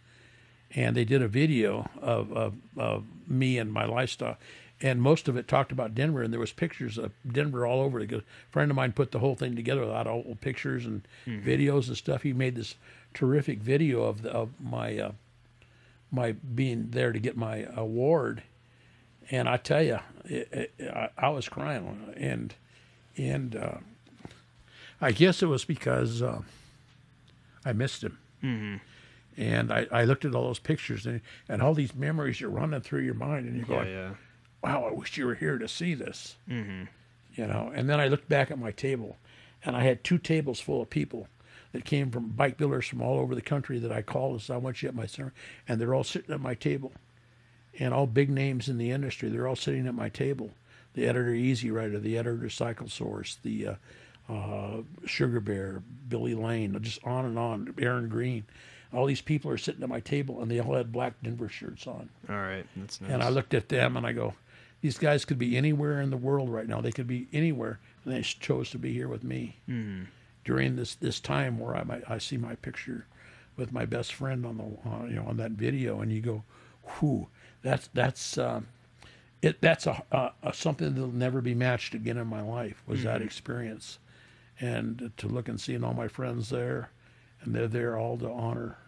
and they did a video of, of of me and my lifestyle, and most of it talked about Denver, and there was pictures of Denver all over. it. A friend of mine put the whole thing together, a lot of old pictures and Mm-hmm. videos and stuff. He made this terrific video of the, of my uh, my being there to get my award, and I tell you, I, I was crying, and and uh, I guess it was because uh, I missed him. Mm-hmm. And I, I looked at all those pictures and, and all these memories are running through your mind, and you're yeah yeah "Wow, I wish you were here to see this." Mm-hmm. You know. And then I looked back at my table, and I had two tables full of people that came from bike builders from all over the country that I called and said, I want you at my center. And they're all sitting at my table. And all big names in the industry, they're all sitting at my table. The editor Easy Rider, the editor Cycle Source, the uh, uh, Sugar Bear, Billy Lane, just on and on, Aaron Green. All these people are sitting at my table and they all had black Denver shirts on. All right, that's nice. And I looked at them and I go, these guys could be anywhere in the world right now. They could be anywhere, and they chose to be here with me mm-hmm. during this this time where I might, I see my picture with my best friend on the uh, you know on that video, and you go, whoo, that's that's um, it. That's a, a, a, something that'll never be matched again in my life. Was mm-hmm. that experience, and to look and see and all my friends there, and they're there all to honor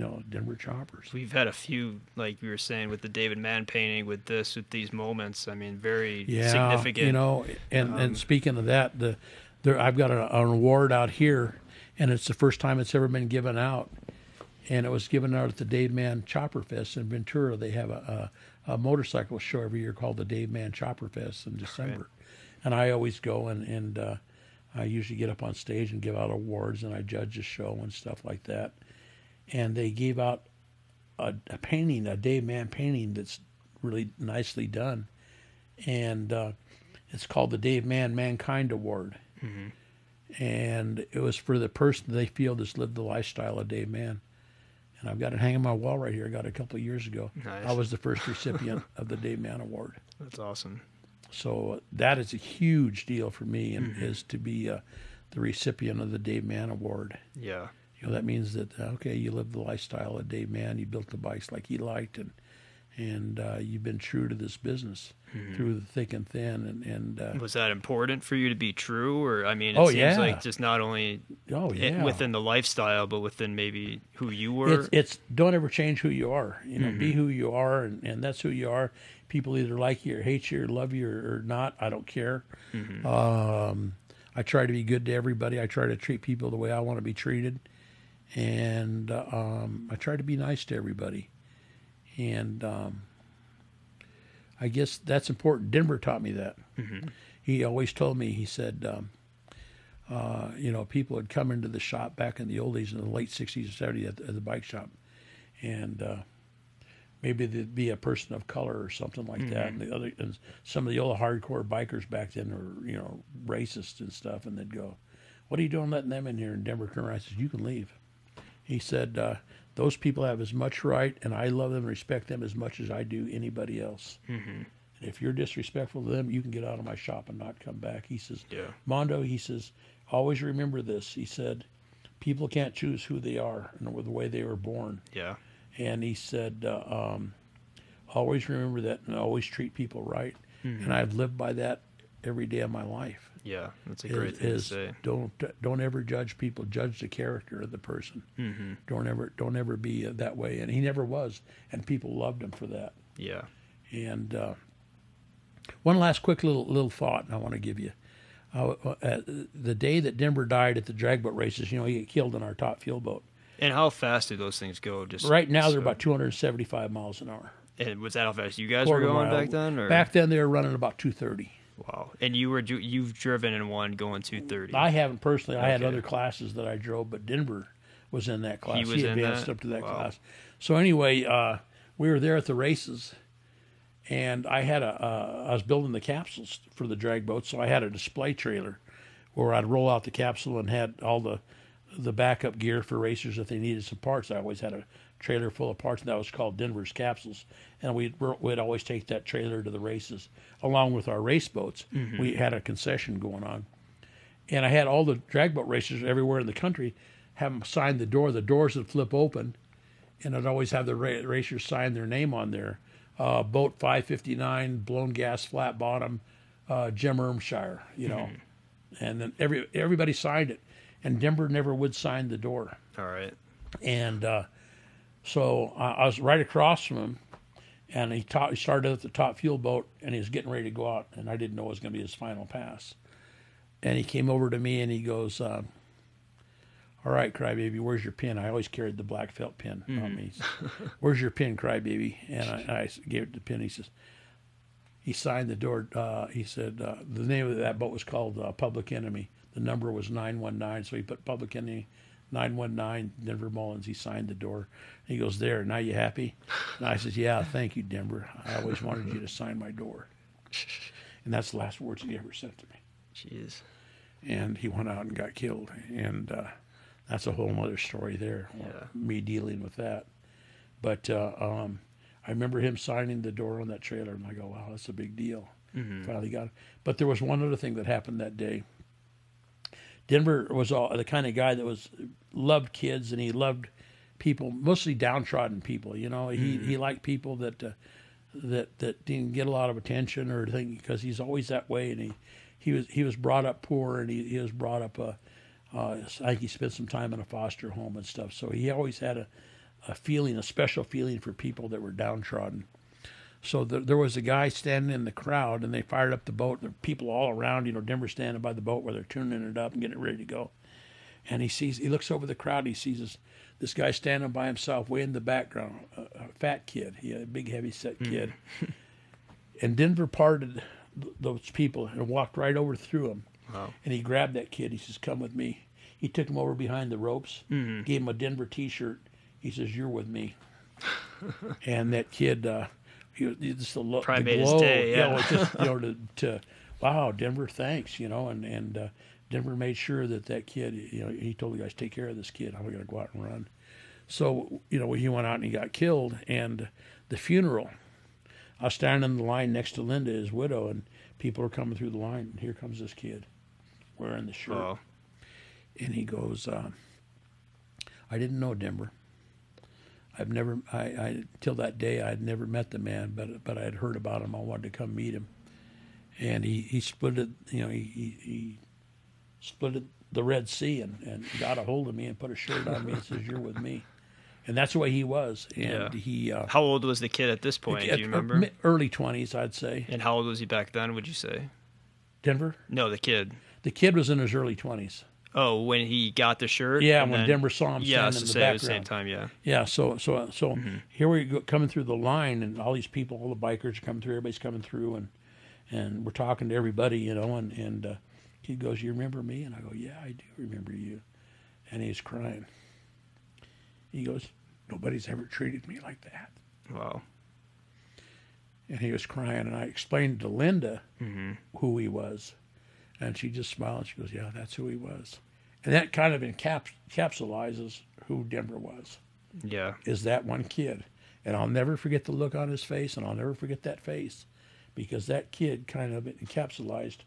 you know Denver Choppers. We've had a few, like you were saying, with the David Mann painting, with this, with these moments. I mean, very yeah, significant. You know, and um, and speaking of that, the there I've got a, an award out here, and it's the first time it's ever been given out, and it was given out at the Dave Mann Chopper Fest in Ventura. They have a, a, a motorcycle show every year called the Dave Mann Chopper Fest in December, right. and I always go and and. Uh, I usually get up on stage and give out awards, and I judge the show and stuff like that and they gave out a, a painting, a Dave Mann painting that's really nicely done, and uh, it's called the Dave Mann Mankind Award. Mm-hmm. And it was for the person they feel that's lived the lifestyle of Dave Mann. And I've got it hanging on my wall right here. I got it a couple of years ago. Nice. I was the first recipient of the Dave Mann Award. That's awesome. So that is a huge deal for me, and mm-hmm. is to be uh, the recipient of the Dave Mann Award. Yeah you know that means that uh, okay, you lived the lifestyle of Dave Mann. You built the bikes like he liked, and and uh, you've been true to this business mm-hmm. through the thick and thin. And, and uh, was that important for you to be true, or I mean, it oh, seems yeah. like just not only oh yeah within the lifestyle, but within maybe who you were. It's, it's don't ever change who you are. You know, mm-hmm. be who you are, and, and that's who you are. People either like you or hate you or love you or, or not. I don't care. Mm-hmm. Um, I try to be good to everybody. I try to treat people the way I want to be treated and um, I try to be nice to everybody. And um, I guess that's important. Denver taught me that. Mm-hmm. He always told me, he said, um, uh, you know, people had come into the shop back in the old days, in the late 60s or 70s at the, at the bike shop. And uh, maybe there'd be a person of color or something like mm-hmm. that. And the other, and some of the old hardcore bikers back then were, you know, racist and stuff. And they'd go, "What are you doing letting them in here?" And Denver turned around. I said, "You can leave." He said, uh, Those people have as much right, and I love them and respect them as much as I do anybody else. Mm-hmm. And if you're disrespectful to them, you can get out of my shop and not come back. He says, yeah. Mondo, he says, always remember this. He said, People can't choose who they are and the way they were born. Yeah. And he said, uh, um, Always remember that and always treat people right. Mm-hmm. And I've lived by that every day of my life. Yeah, that's a great is, thing is to say. Don't don't ever judge people. Judge the character of the person. Mm-hmm. Don't ever don't ever be uh, that way. And he never was, and people loved him for that. Yeah. And uh, one last quick little little thought I want to give you. Uh, uh, the day that Denver died at the drag boat races, you know, he got killed in our top fuel boat. And how fast do those things go? Just right now, so. they're about 275 miles an hour. And was that how fast you guys Quarter were going mile. back then? Or? Back then, they were running about 230. Wow. And you were you've driven in one going 230. I haven't personally. Okay. I had other classes that I drove, but Denver was in that class. He, was he advanced up to that wow. class. So anyway, uh, we were there at the races, and I had a uh, I was building the capsules for the drag boat, so I had a display trailer where I'd roll out the capsule and had all the the backup gear for racers if they needed some parts. I always had a trailer full of parts, and that was called Denver's Capsules. And we'd, we'd always take that trailer to the races along with our race boats. Mm-hmm. We had a concession going on. And I had all the drag boat racers everywhere in the country have them sign the door. The doors would flip open, and I'd always have the ra- racers sign their name on there. Uh, boat 559, blown gas, flat bottom, uh, Jim Ermshire, you know. Mm-hmm. And then every everybody signed it. And Denver never would sign the door. All right. And uh, so I, I was right across from him, and he, ta- he started at the top fuel boat, and he was getting ready to go out, and I didn't know it was going to be his final pass. And he came over to me and he goes, uh, "All right, crybaby, where's your pin?" I always carried the black felt pin mm. on me. "Where's your pin, crybaby?" And I, I gave it the pin. He says, he signed the door. Uh, he said uh, the name of that boat was called uh, Public Enemy. the number was 919. So he put public enemy 919 Denver Mullins. He signed the door. He goes, There, now you happy? And I says, Yeah, thank you, Denver. I always wanted you to sign my door. And that's the last words he ever said to me. Jeez. And he went out and got killed. And uh, that's a whole other story there, Yeah. me dealing with that. But uh, um, I remember him signing the door on that trailer, and I go, wow, that's a big deal. Finally got it. But there was one other thing that happened that day. Denver was all, the kind of guy that was loved kids, and he loved people, mostly downtrodden people. You know, he he liked people that uh, that that didn't get a lot of attention or thing because he's always that way, and he he was he was brought up poor, and he, he was brought up uh, uh, I think he spent some time in a foster home and stuff. So he always had a, a feeling, a special feeling for people that were downtrodden. So the, there was a guy standing in the crowd, and they fired up the boat. There were people all around, you know, Denver standing by the boat where they're tuning it up and getting it ready to go. And he sees, he looks over the crowd. He sees this, this guy standing by himself, way in the background, a, a fat kid, he a big, heavy set kid. and Denver parted th- those people and walked right over through them. Wow. And he grabbed that kid. He says, "Come with me." He took him over behind the ropes, Mm-hmm. gave him a Denver T-shirt. He says, "You're with me." and that kid, uh, he was just the, lo- Probably the glow, day, you know, yeah. just you know to, to wow, Denver, thanks, you know, and and uh, Denver made sure that that kid, you know, he told the guys, take care of this kid. I'm going to go out and run. So you know, he went out and he got killed, and the funeral. I was standing in the line next to Linda, his widow, and people are coming through the line. And here comes this kid, wearing the shirt, Wow. and he goes, uh, "I didn't know Denver. I've never, I, I till that day, I'd never met the man, but but I had heard about him. I wanted to come meet him, and he he split it, you know, he he, he split it, the Red Sea and and got a hold of me and put a shirt on me and says, "You're with me." And that's the way he was, and Yeah. he uh, How old was the kid at this point? at- Do you remember? early twenties, I'd say. and how old was he back then? Would you say? Denver. No, the kid. The kid was in his early twenties. Oh, when he got the shirt. Yeah, when then- Denver saw him Yeah, in the say at the same time. Yeah. Yeah, so so so Mm-hmm. here we go coming through the line, and all these people, all the bikers are coming through. Everybody's coming through, and and we're talking to everybody, you know. And and uh, he goes, "You remember me?" And I go, "Yeah, I do remember you." And he's crying. He goes, "Nobody's ever treated me like that." Wow. and he was crying and i explained to linda Mm-hmm. who he was and she just smiled and she goes yeah that's who he was and that kind of encaps- encapsulizes who denver was Yeah. is that one kid and i'll never forget the look on his face and i'll never forget that face because that kid kind of encapsulated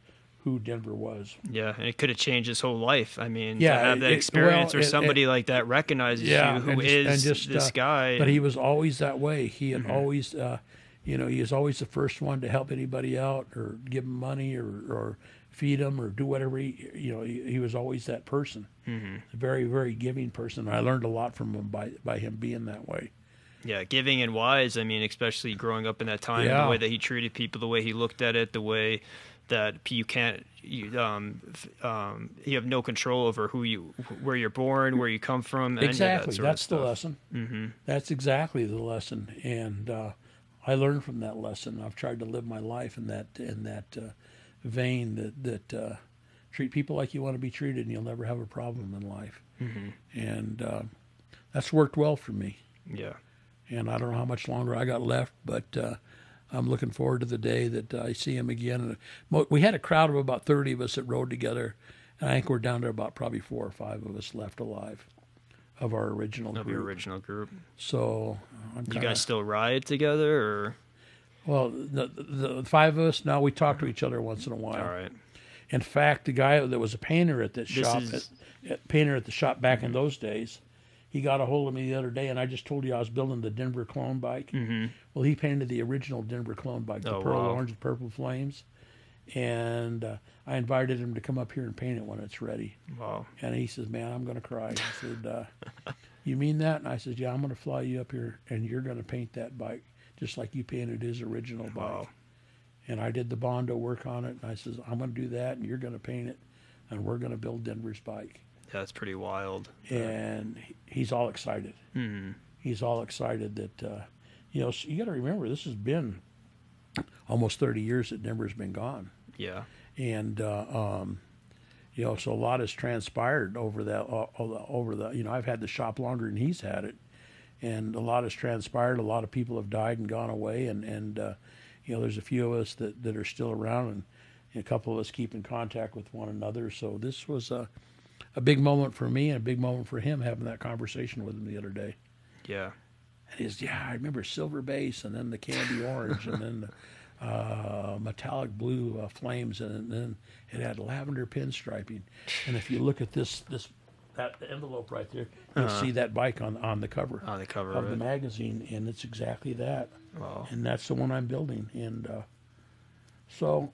who denver was Yeah, and it could have changed his whole life. I mean, Yeah, to have that it- experience well, or it- somebody like that recognizes yeah, you, who and is and just, this uh, guy. But he was always that way. He Mm-hmm. had always, uh, you know, he was always the first one to help anybody out or give them money or, or feed them or do whatever. He, you know, he, he was always that person. Mm-hmm. A very, very giving person. I learned a lot from him by by him being that way. yeah, giving and wise. I mean, especially growing up in that time, Yeah. the way that he treated people, the way he looked at it, the way that you can't, you, um, um, you have no control over who you, where you're born, where you come from. of that Exactly. That's the lesson. Mm-hmm. That's exactly the lesson. And uh, I learned from that lesson. I've tried to live my life in that in that uh, vein that that uh, treat people like you want to be treated, and you'll never have a problem in life. Mm-hmm. And uh, that's worked well for me. Yeah. And I don't know how much longer I got left, but uh, I'm looking forward to the day that I see him again. And we had a crowd of about 30 of us that rode together, and I think we're down to about probably four or five of us left alive of our original Of group. your original group. So I'm You kinda, guys still ride together, or well, the, the, the five of us now we talk to each other once in a while. all right? In fact, the guy that was a painter at that This shop, is- at, at painter at the shop back in those days, he got a hold of me the other day, and I just told you I was building the Denver clone bike. Mm-hmm. Well, he painted the original Denver clone bike, the Oh, pearl wow. orange and purple flames, and uh, I invited him to come up here and paint it when it's ready. Wow. And he says, "Man, I'm going to cry." I said, uh, "You mean that?" And I said, "Yeah, I'm going to fly you up here, and you're going to paint that bike just like you painted his original bike." Wow. And I did the bondo work on it, and I says, "I'm going to do that, and you're going to paint it, and we're going to build Denver's bike." Yeah, that's pretty wild. And he's all excited. Hmm. He's all excited that uh, you know. You got to remember, this has been almost 30 years that Denver's been gone Yeah. and uh, um, You know, so a lot has transpired over that. Uh, over the, you know, I've had the shop longer than he's had it, and a lot has transpired. A lot of people have died and gone away, and and uh, you know, there's a few of us that that are still around, and, and a couple of us keep in contact with one another. So this was a a big moment for me and a big moment for him having that conversation with him the other day. Yeah. And he's yeah, I remember silver base and then the candy orange and then the uh, metallic blue uh, flames and then it had lavender pinstriping. And if you look at this this that envelope right there, you'll uh-huh. see that bike on on the cover on the cover of, of the magazine, and it's exactly that. Wow. And that's the one I'm building, and uh, so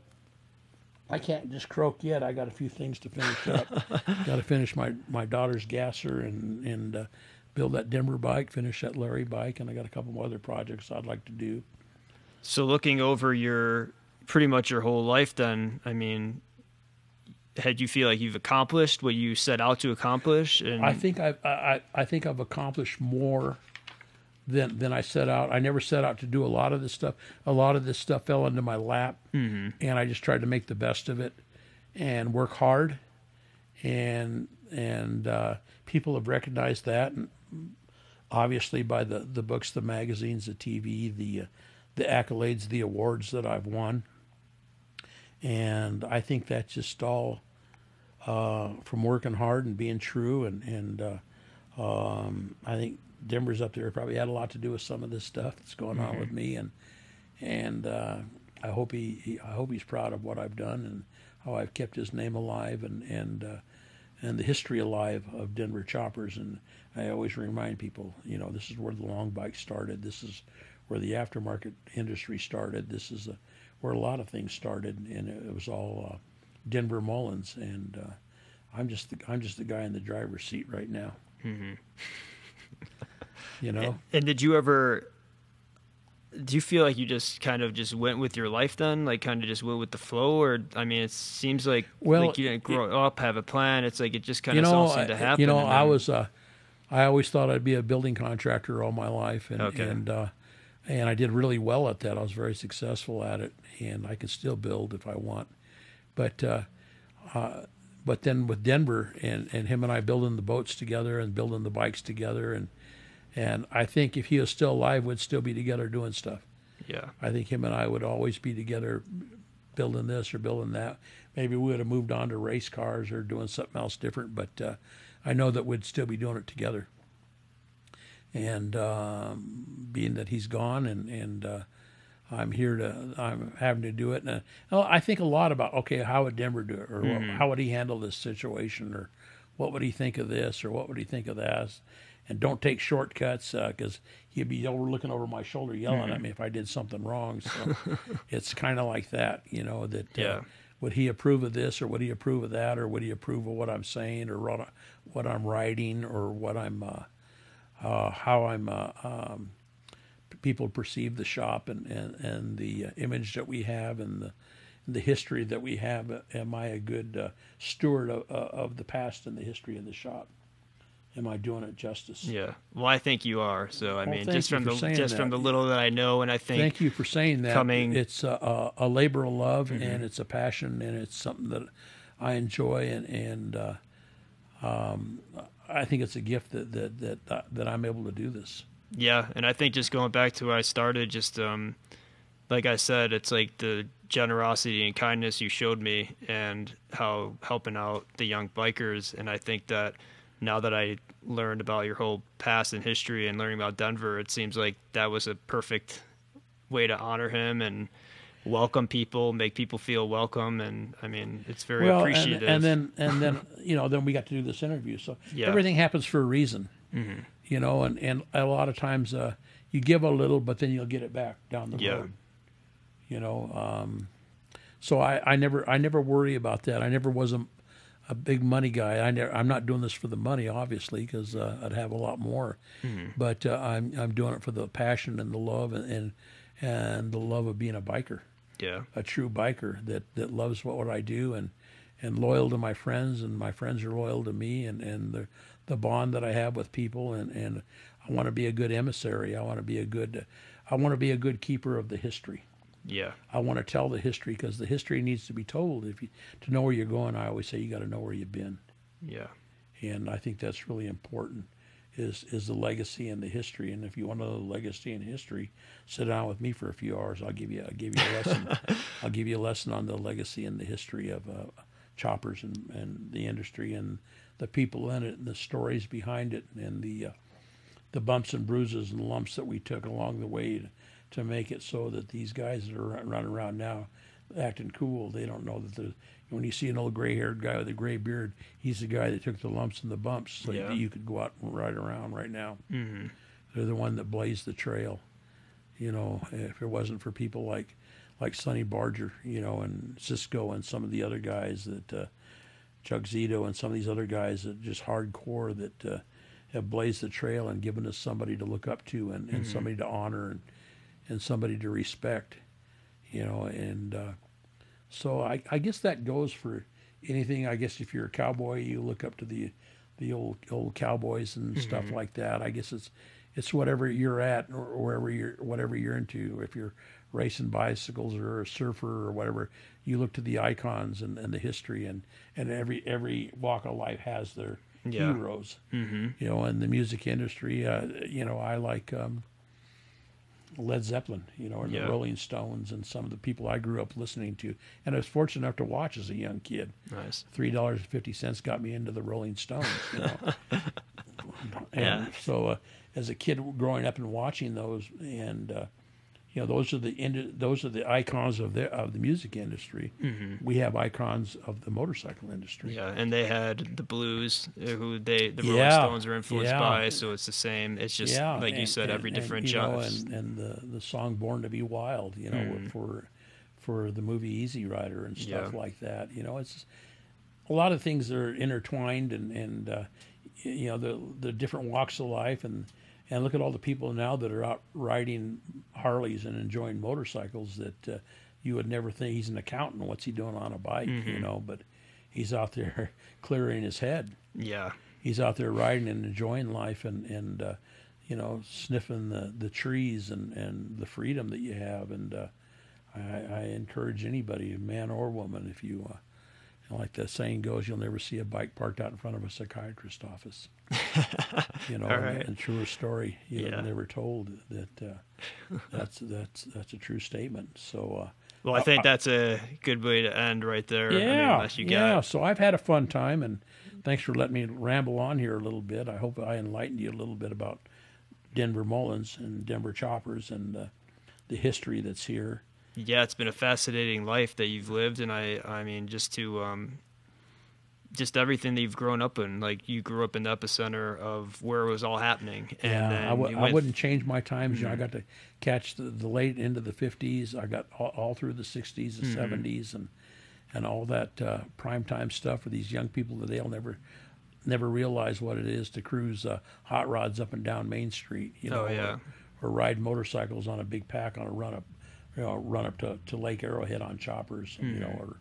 I can't just croak yet. I got a few things to finish up. got to finish my, my daughter's gasser and and uh, build that Denver bike, finish that Larry bike, and I got a couple more other projects I'd like to do. So looking over your pretty much your whole life, then I mean, had you feel like you've accomplished what you set out to accomplish? And I think I've I, I think I've accomplished more than than I set out. I never set out to do a lot of this stuff. A lot of this stuff fell into my lap, mm-hmm. and I just tried to make the best of it and work hard. And and uh, people have recognized that, and obviously by the the books, the magazines, the TV, the uh, the accolades, the awards that I've won. And I think that's just all uh, from working hard and being true, and and uh, um, I think Denver's up there probably had a lot to do with some of this stuff that's going mm-hmm. on with me, and and uh, I hope he, he, I hope he's proud of what I've done and how I've kept his name alive and and uh, and the history alive of Denver choppers. And I always remind people, you know, this is where the long bike started. This is where the aftermarket industry started. This is a, where a lot of things started, and it was all uh, Denver Mullins. And uh, I'm just the, I'm just the guy in the driver's seat right now. Mm-hmm. you know. And, and, did you ever? Do you feel like you just kind of just went with your life then, like kind of just went with the flow, or I mean, it seems like well, like you didn't grow it, up, have a plan. It's like it just kind of know, all seemed to happen. You know, I was, uh, I always thought I'd be a building contractor all my life, and okay. and uh, and I did really well at that. I was very successful at it, and I can still build if I want, but. Uh, uh, but then with Denver and, and him and I building the boats together and building the bikes together and and I think if he was still alive, we'd still be together doing stuff. Yeah. I think him and I would always be together building this or building that. Maybe we would have moved on to race cars or doing something else different, but uh, I know that we'd still be doing it together. And um, being that he's gone and, and uh, I'm here to, I'm having to do it. And uh, I think a lot about, okay, how would Denver do it? Or mm-hmm. how would he handle this situation? Or what would he think of this? Or what would he think of that? And don't take shortcuts because uh, he'd be over looking over my shoulder yelling mm-hmm. at me if I did something wrong. So it's kind of like that, you know. That uh, would he approve of this or would he approve of that or would he approve of what I'm saying or what, what I'm writing or what I'm uh, uh how I'm uh, um, people perceive the shop and and, and the uh, image that we have and the the history that we have. Am I a good steward of, of the past and the history of the shop? Am I doing it justice? Yeah. Well, I think you are. So I well, mean, just from the just that. from the little that I know, and I think thank you for saying that. Coming, it's a, a labor of love, mm-hmm. and it's a passion, and it's something that I enjoy, and and uh, um, I think it's a gift that that that uh, that I'm able to do this. Yeah, and I think just going back to where I started, just um, like I said, it's like the generosity and kindness you showed me, and how helping out the young bikers, and I think that now that I learned about your whole past and history and learning about Denver, it seems like that was a perfect way to honor him and welcome people, make people feel welcome, and I mean, it's very well, appreciative. And, and, then, and then, you know, then we got to do this interview. So yeah. everything happens for a reason, mm-hmm. you know, and and a lot of times uh, you give a little, but then you'll get it back down the yeah. road, you know. Um, so I, I never I never worry about that. I never was a a big money guy. I never, I'm not doing this for the money, obviously, because uh, I'd have a lot more. Mm-hmm. But uh, I'm I'm doing it for the passion and the love and, and, and the love of being a biker. Yeah, a true biker that, that loves what, what I do and and loyal to my friends and my friends are loyal to me and, and the the bond that I have with people and, and I want to be a good emissary. I want to be a good I want to be a good keeper of the history. Yeah. I want to tell the history because the history needs to be told. If you to know where you're going, I always say you got to know where you've been, Yeah. and I think that's really important. Is is the legacy and the history, and if you want to know the legacy and history, sit down with me for a few hours. I'll give you I'll give you a lesson. I'll give you a lesson on the legacy and the history of uh, choppers and, and the industry and the people in it and the stories behind it and the uh, the bumps and bruises and lumps that we took along the way to, make it so that these guys that are running around now acting cool, they don't know that the when you see an old gray-haired guy with a gray beard, he's the guy that took the lumps and the bumps so Yeah. that you could go out and ride around right now. Mm-hmm. They're the one that blazed the trail. You know, if it wasn't for people like like Sonny Barger, you know, and Cisco and some of the other guys that uh, Chuck Zito and some of these other guys that just hardcore that uh, have blazed the trail and given us somebody to look up to and, and somebody to honor and and somebody to respect, you know, and uh, so I, I guess that goes for anything. I guess if you're a cowboy, you look up to the the old old cowboys and stuff like that. I guess it's it's whatever you're at or wherever you're whatever you're into. If you're racing bicycles or a surfer or whatever, you look to the icons and, and the history and, and every every walk of life has their Yeah. heroes. Mm-hmm. You know, in the music industry, uh, you know, I like um, Led Zeppelin, you know, and Yeah. the Rolling Stones and some of the people I grew up listening to. And I was fortunate enough to watch as a young kid. Nice. Three dollars and fifty cents got me into the Rolling Stones. You know, and Yeah. so uh, as a kid growing up and watching those, and uh, you know, those are the those are the icons of the of the music industry. Mm-hmm. We have icons of the motorcycle industry. Yeah, and they had the blues, uh, who they the Rolling Yeah, Stones are influenced yeah. by. So it's the same. It's just like you said, and- every and, different genre. and, and the the song "Born to Be Wild," you know, Mhm. for for the movie Easy Rider and stuff Yeah. like that. You know, it's a lot of things that are intertwined, and and uh, you know the the different walks of life, and and look at all the people now that are out riding Harleys and enjoying motorcycles that uh, you would never think he's an accountant. What's he doing on a bike? You Mhm. know, but he's out there clearing his head yeah, he's out there riding and enjoying life and and uh, you know sniffing the the trees and and the freedom that you have and uh, I, I encourage anybody man or woman if you know, like the saying goes you'll never see a bike parked out in front of a psychiatrist's office you know All and, right. and truer story you know never told that uh, that's that's that's a true statement so uh, well, I think that's a good way to end right there. I mean, yeah, unless you yeah. So I've had a fun time, and thanks for letting me ramble on here a little bit. I hope I enlightened you a little bit about Denver Mullins and Denver Choppers and uh, the history that's here. Yeah, it's been a fascinating life that you've lived, and I, I mean, just to, um, just everything that you've grown up in. Like you grew up in the epicenter of where it was all happening, and yeah, I w- you I wouldn't change my times. You know, I got to catch the, the late of the fifties. I got all, all through the sixties, the 70s and and all that uh, prime time stuff for these young people that they'll never never realize what it is to cruise uh, hot rods up and down Main Street. You know, Oh, yeah. or, or ride motorcycles on a big pack on a run up, you know, run up to, to Lake Arrowhead on choppers, you know, or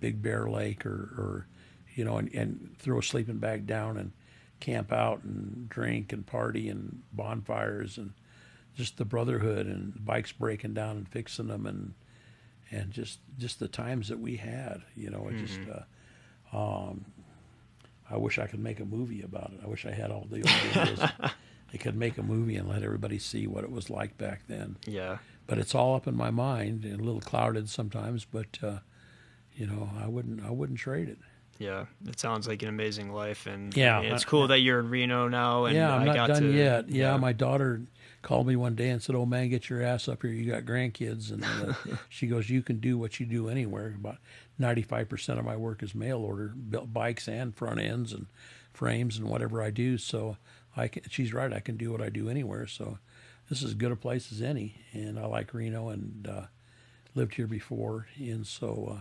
Big Bear Lake, or, or you know, and, and throw a sleeping bag down and camp out and drink and party and bonfires and just the brotherhood and bikes breaking down and fixing them and and just just the times that we had, you know, it just. Uh, um, I wish I could make a movie about it. I wish I had all the old videos. I could make a movie and let everybody see what it was like back then. yeah, But it's all up in my mind and a little clouded sometimes. But uh, you know, I wouldn't I wouldn't trade it. yeah, it sounds like an amazing life, and Yeah, I mean, it's I- cool that you're in Reno now, and yeah, I'm I not got done to, yet. Yeah, my daughter called me one day and said, "Oh man, get your ass up here. You got grandkids." And uh, she goes, "You can do what you do anywhere." About 95 percent of my work is mail order, built bikes and front ends and frames and whatever I do. So I can, she's right. I can do what I do anywhere. So this is as good a place as any, and I like Reno and uh, lived here before, and so. Uh,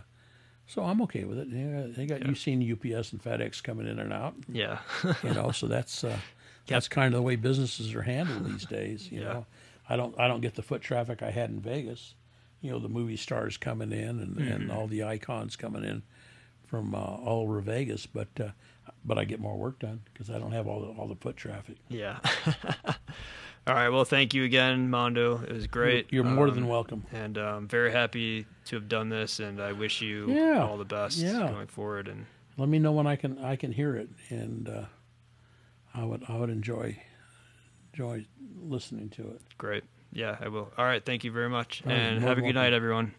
so I'm okay with it. Yeah, they got you've seen UPS and FedEx coming in and out yeah, you know so that's uh, that's kind of the way businesses are handled these days you Yeah. know i don't i don't get the foot traffic i had in vegas you know the movie stars coming in and, and all the icons coming in from uh, all over vegas but uh, but i get more work done because i don't have all the all the foot traffic yeah. All right. Well, thank you again, Mondo. It was great. You're more Um, than welcome. And I'm very happy to have done this, and I wish you Yeah. all the best Yeah. going forward. And Let me know when I can I can hear it, and uh, I would I would enjoy enjoy listening to it. great. Yeah, I will. All right. Thank you very much. And have a good welcome. night, everyone.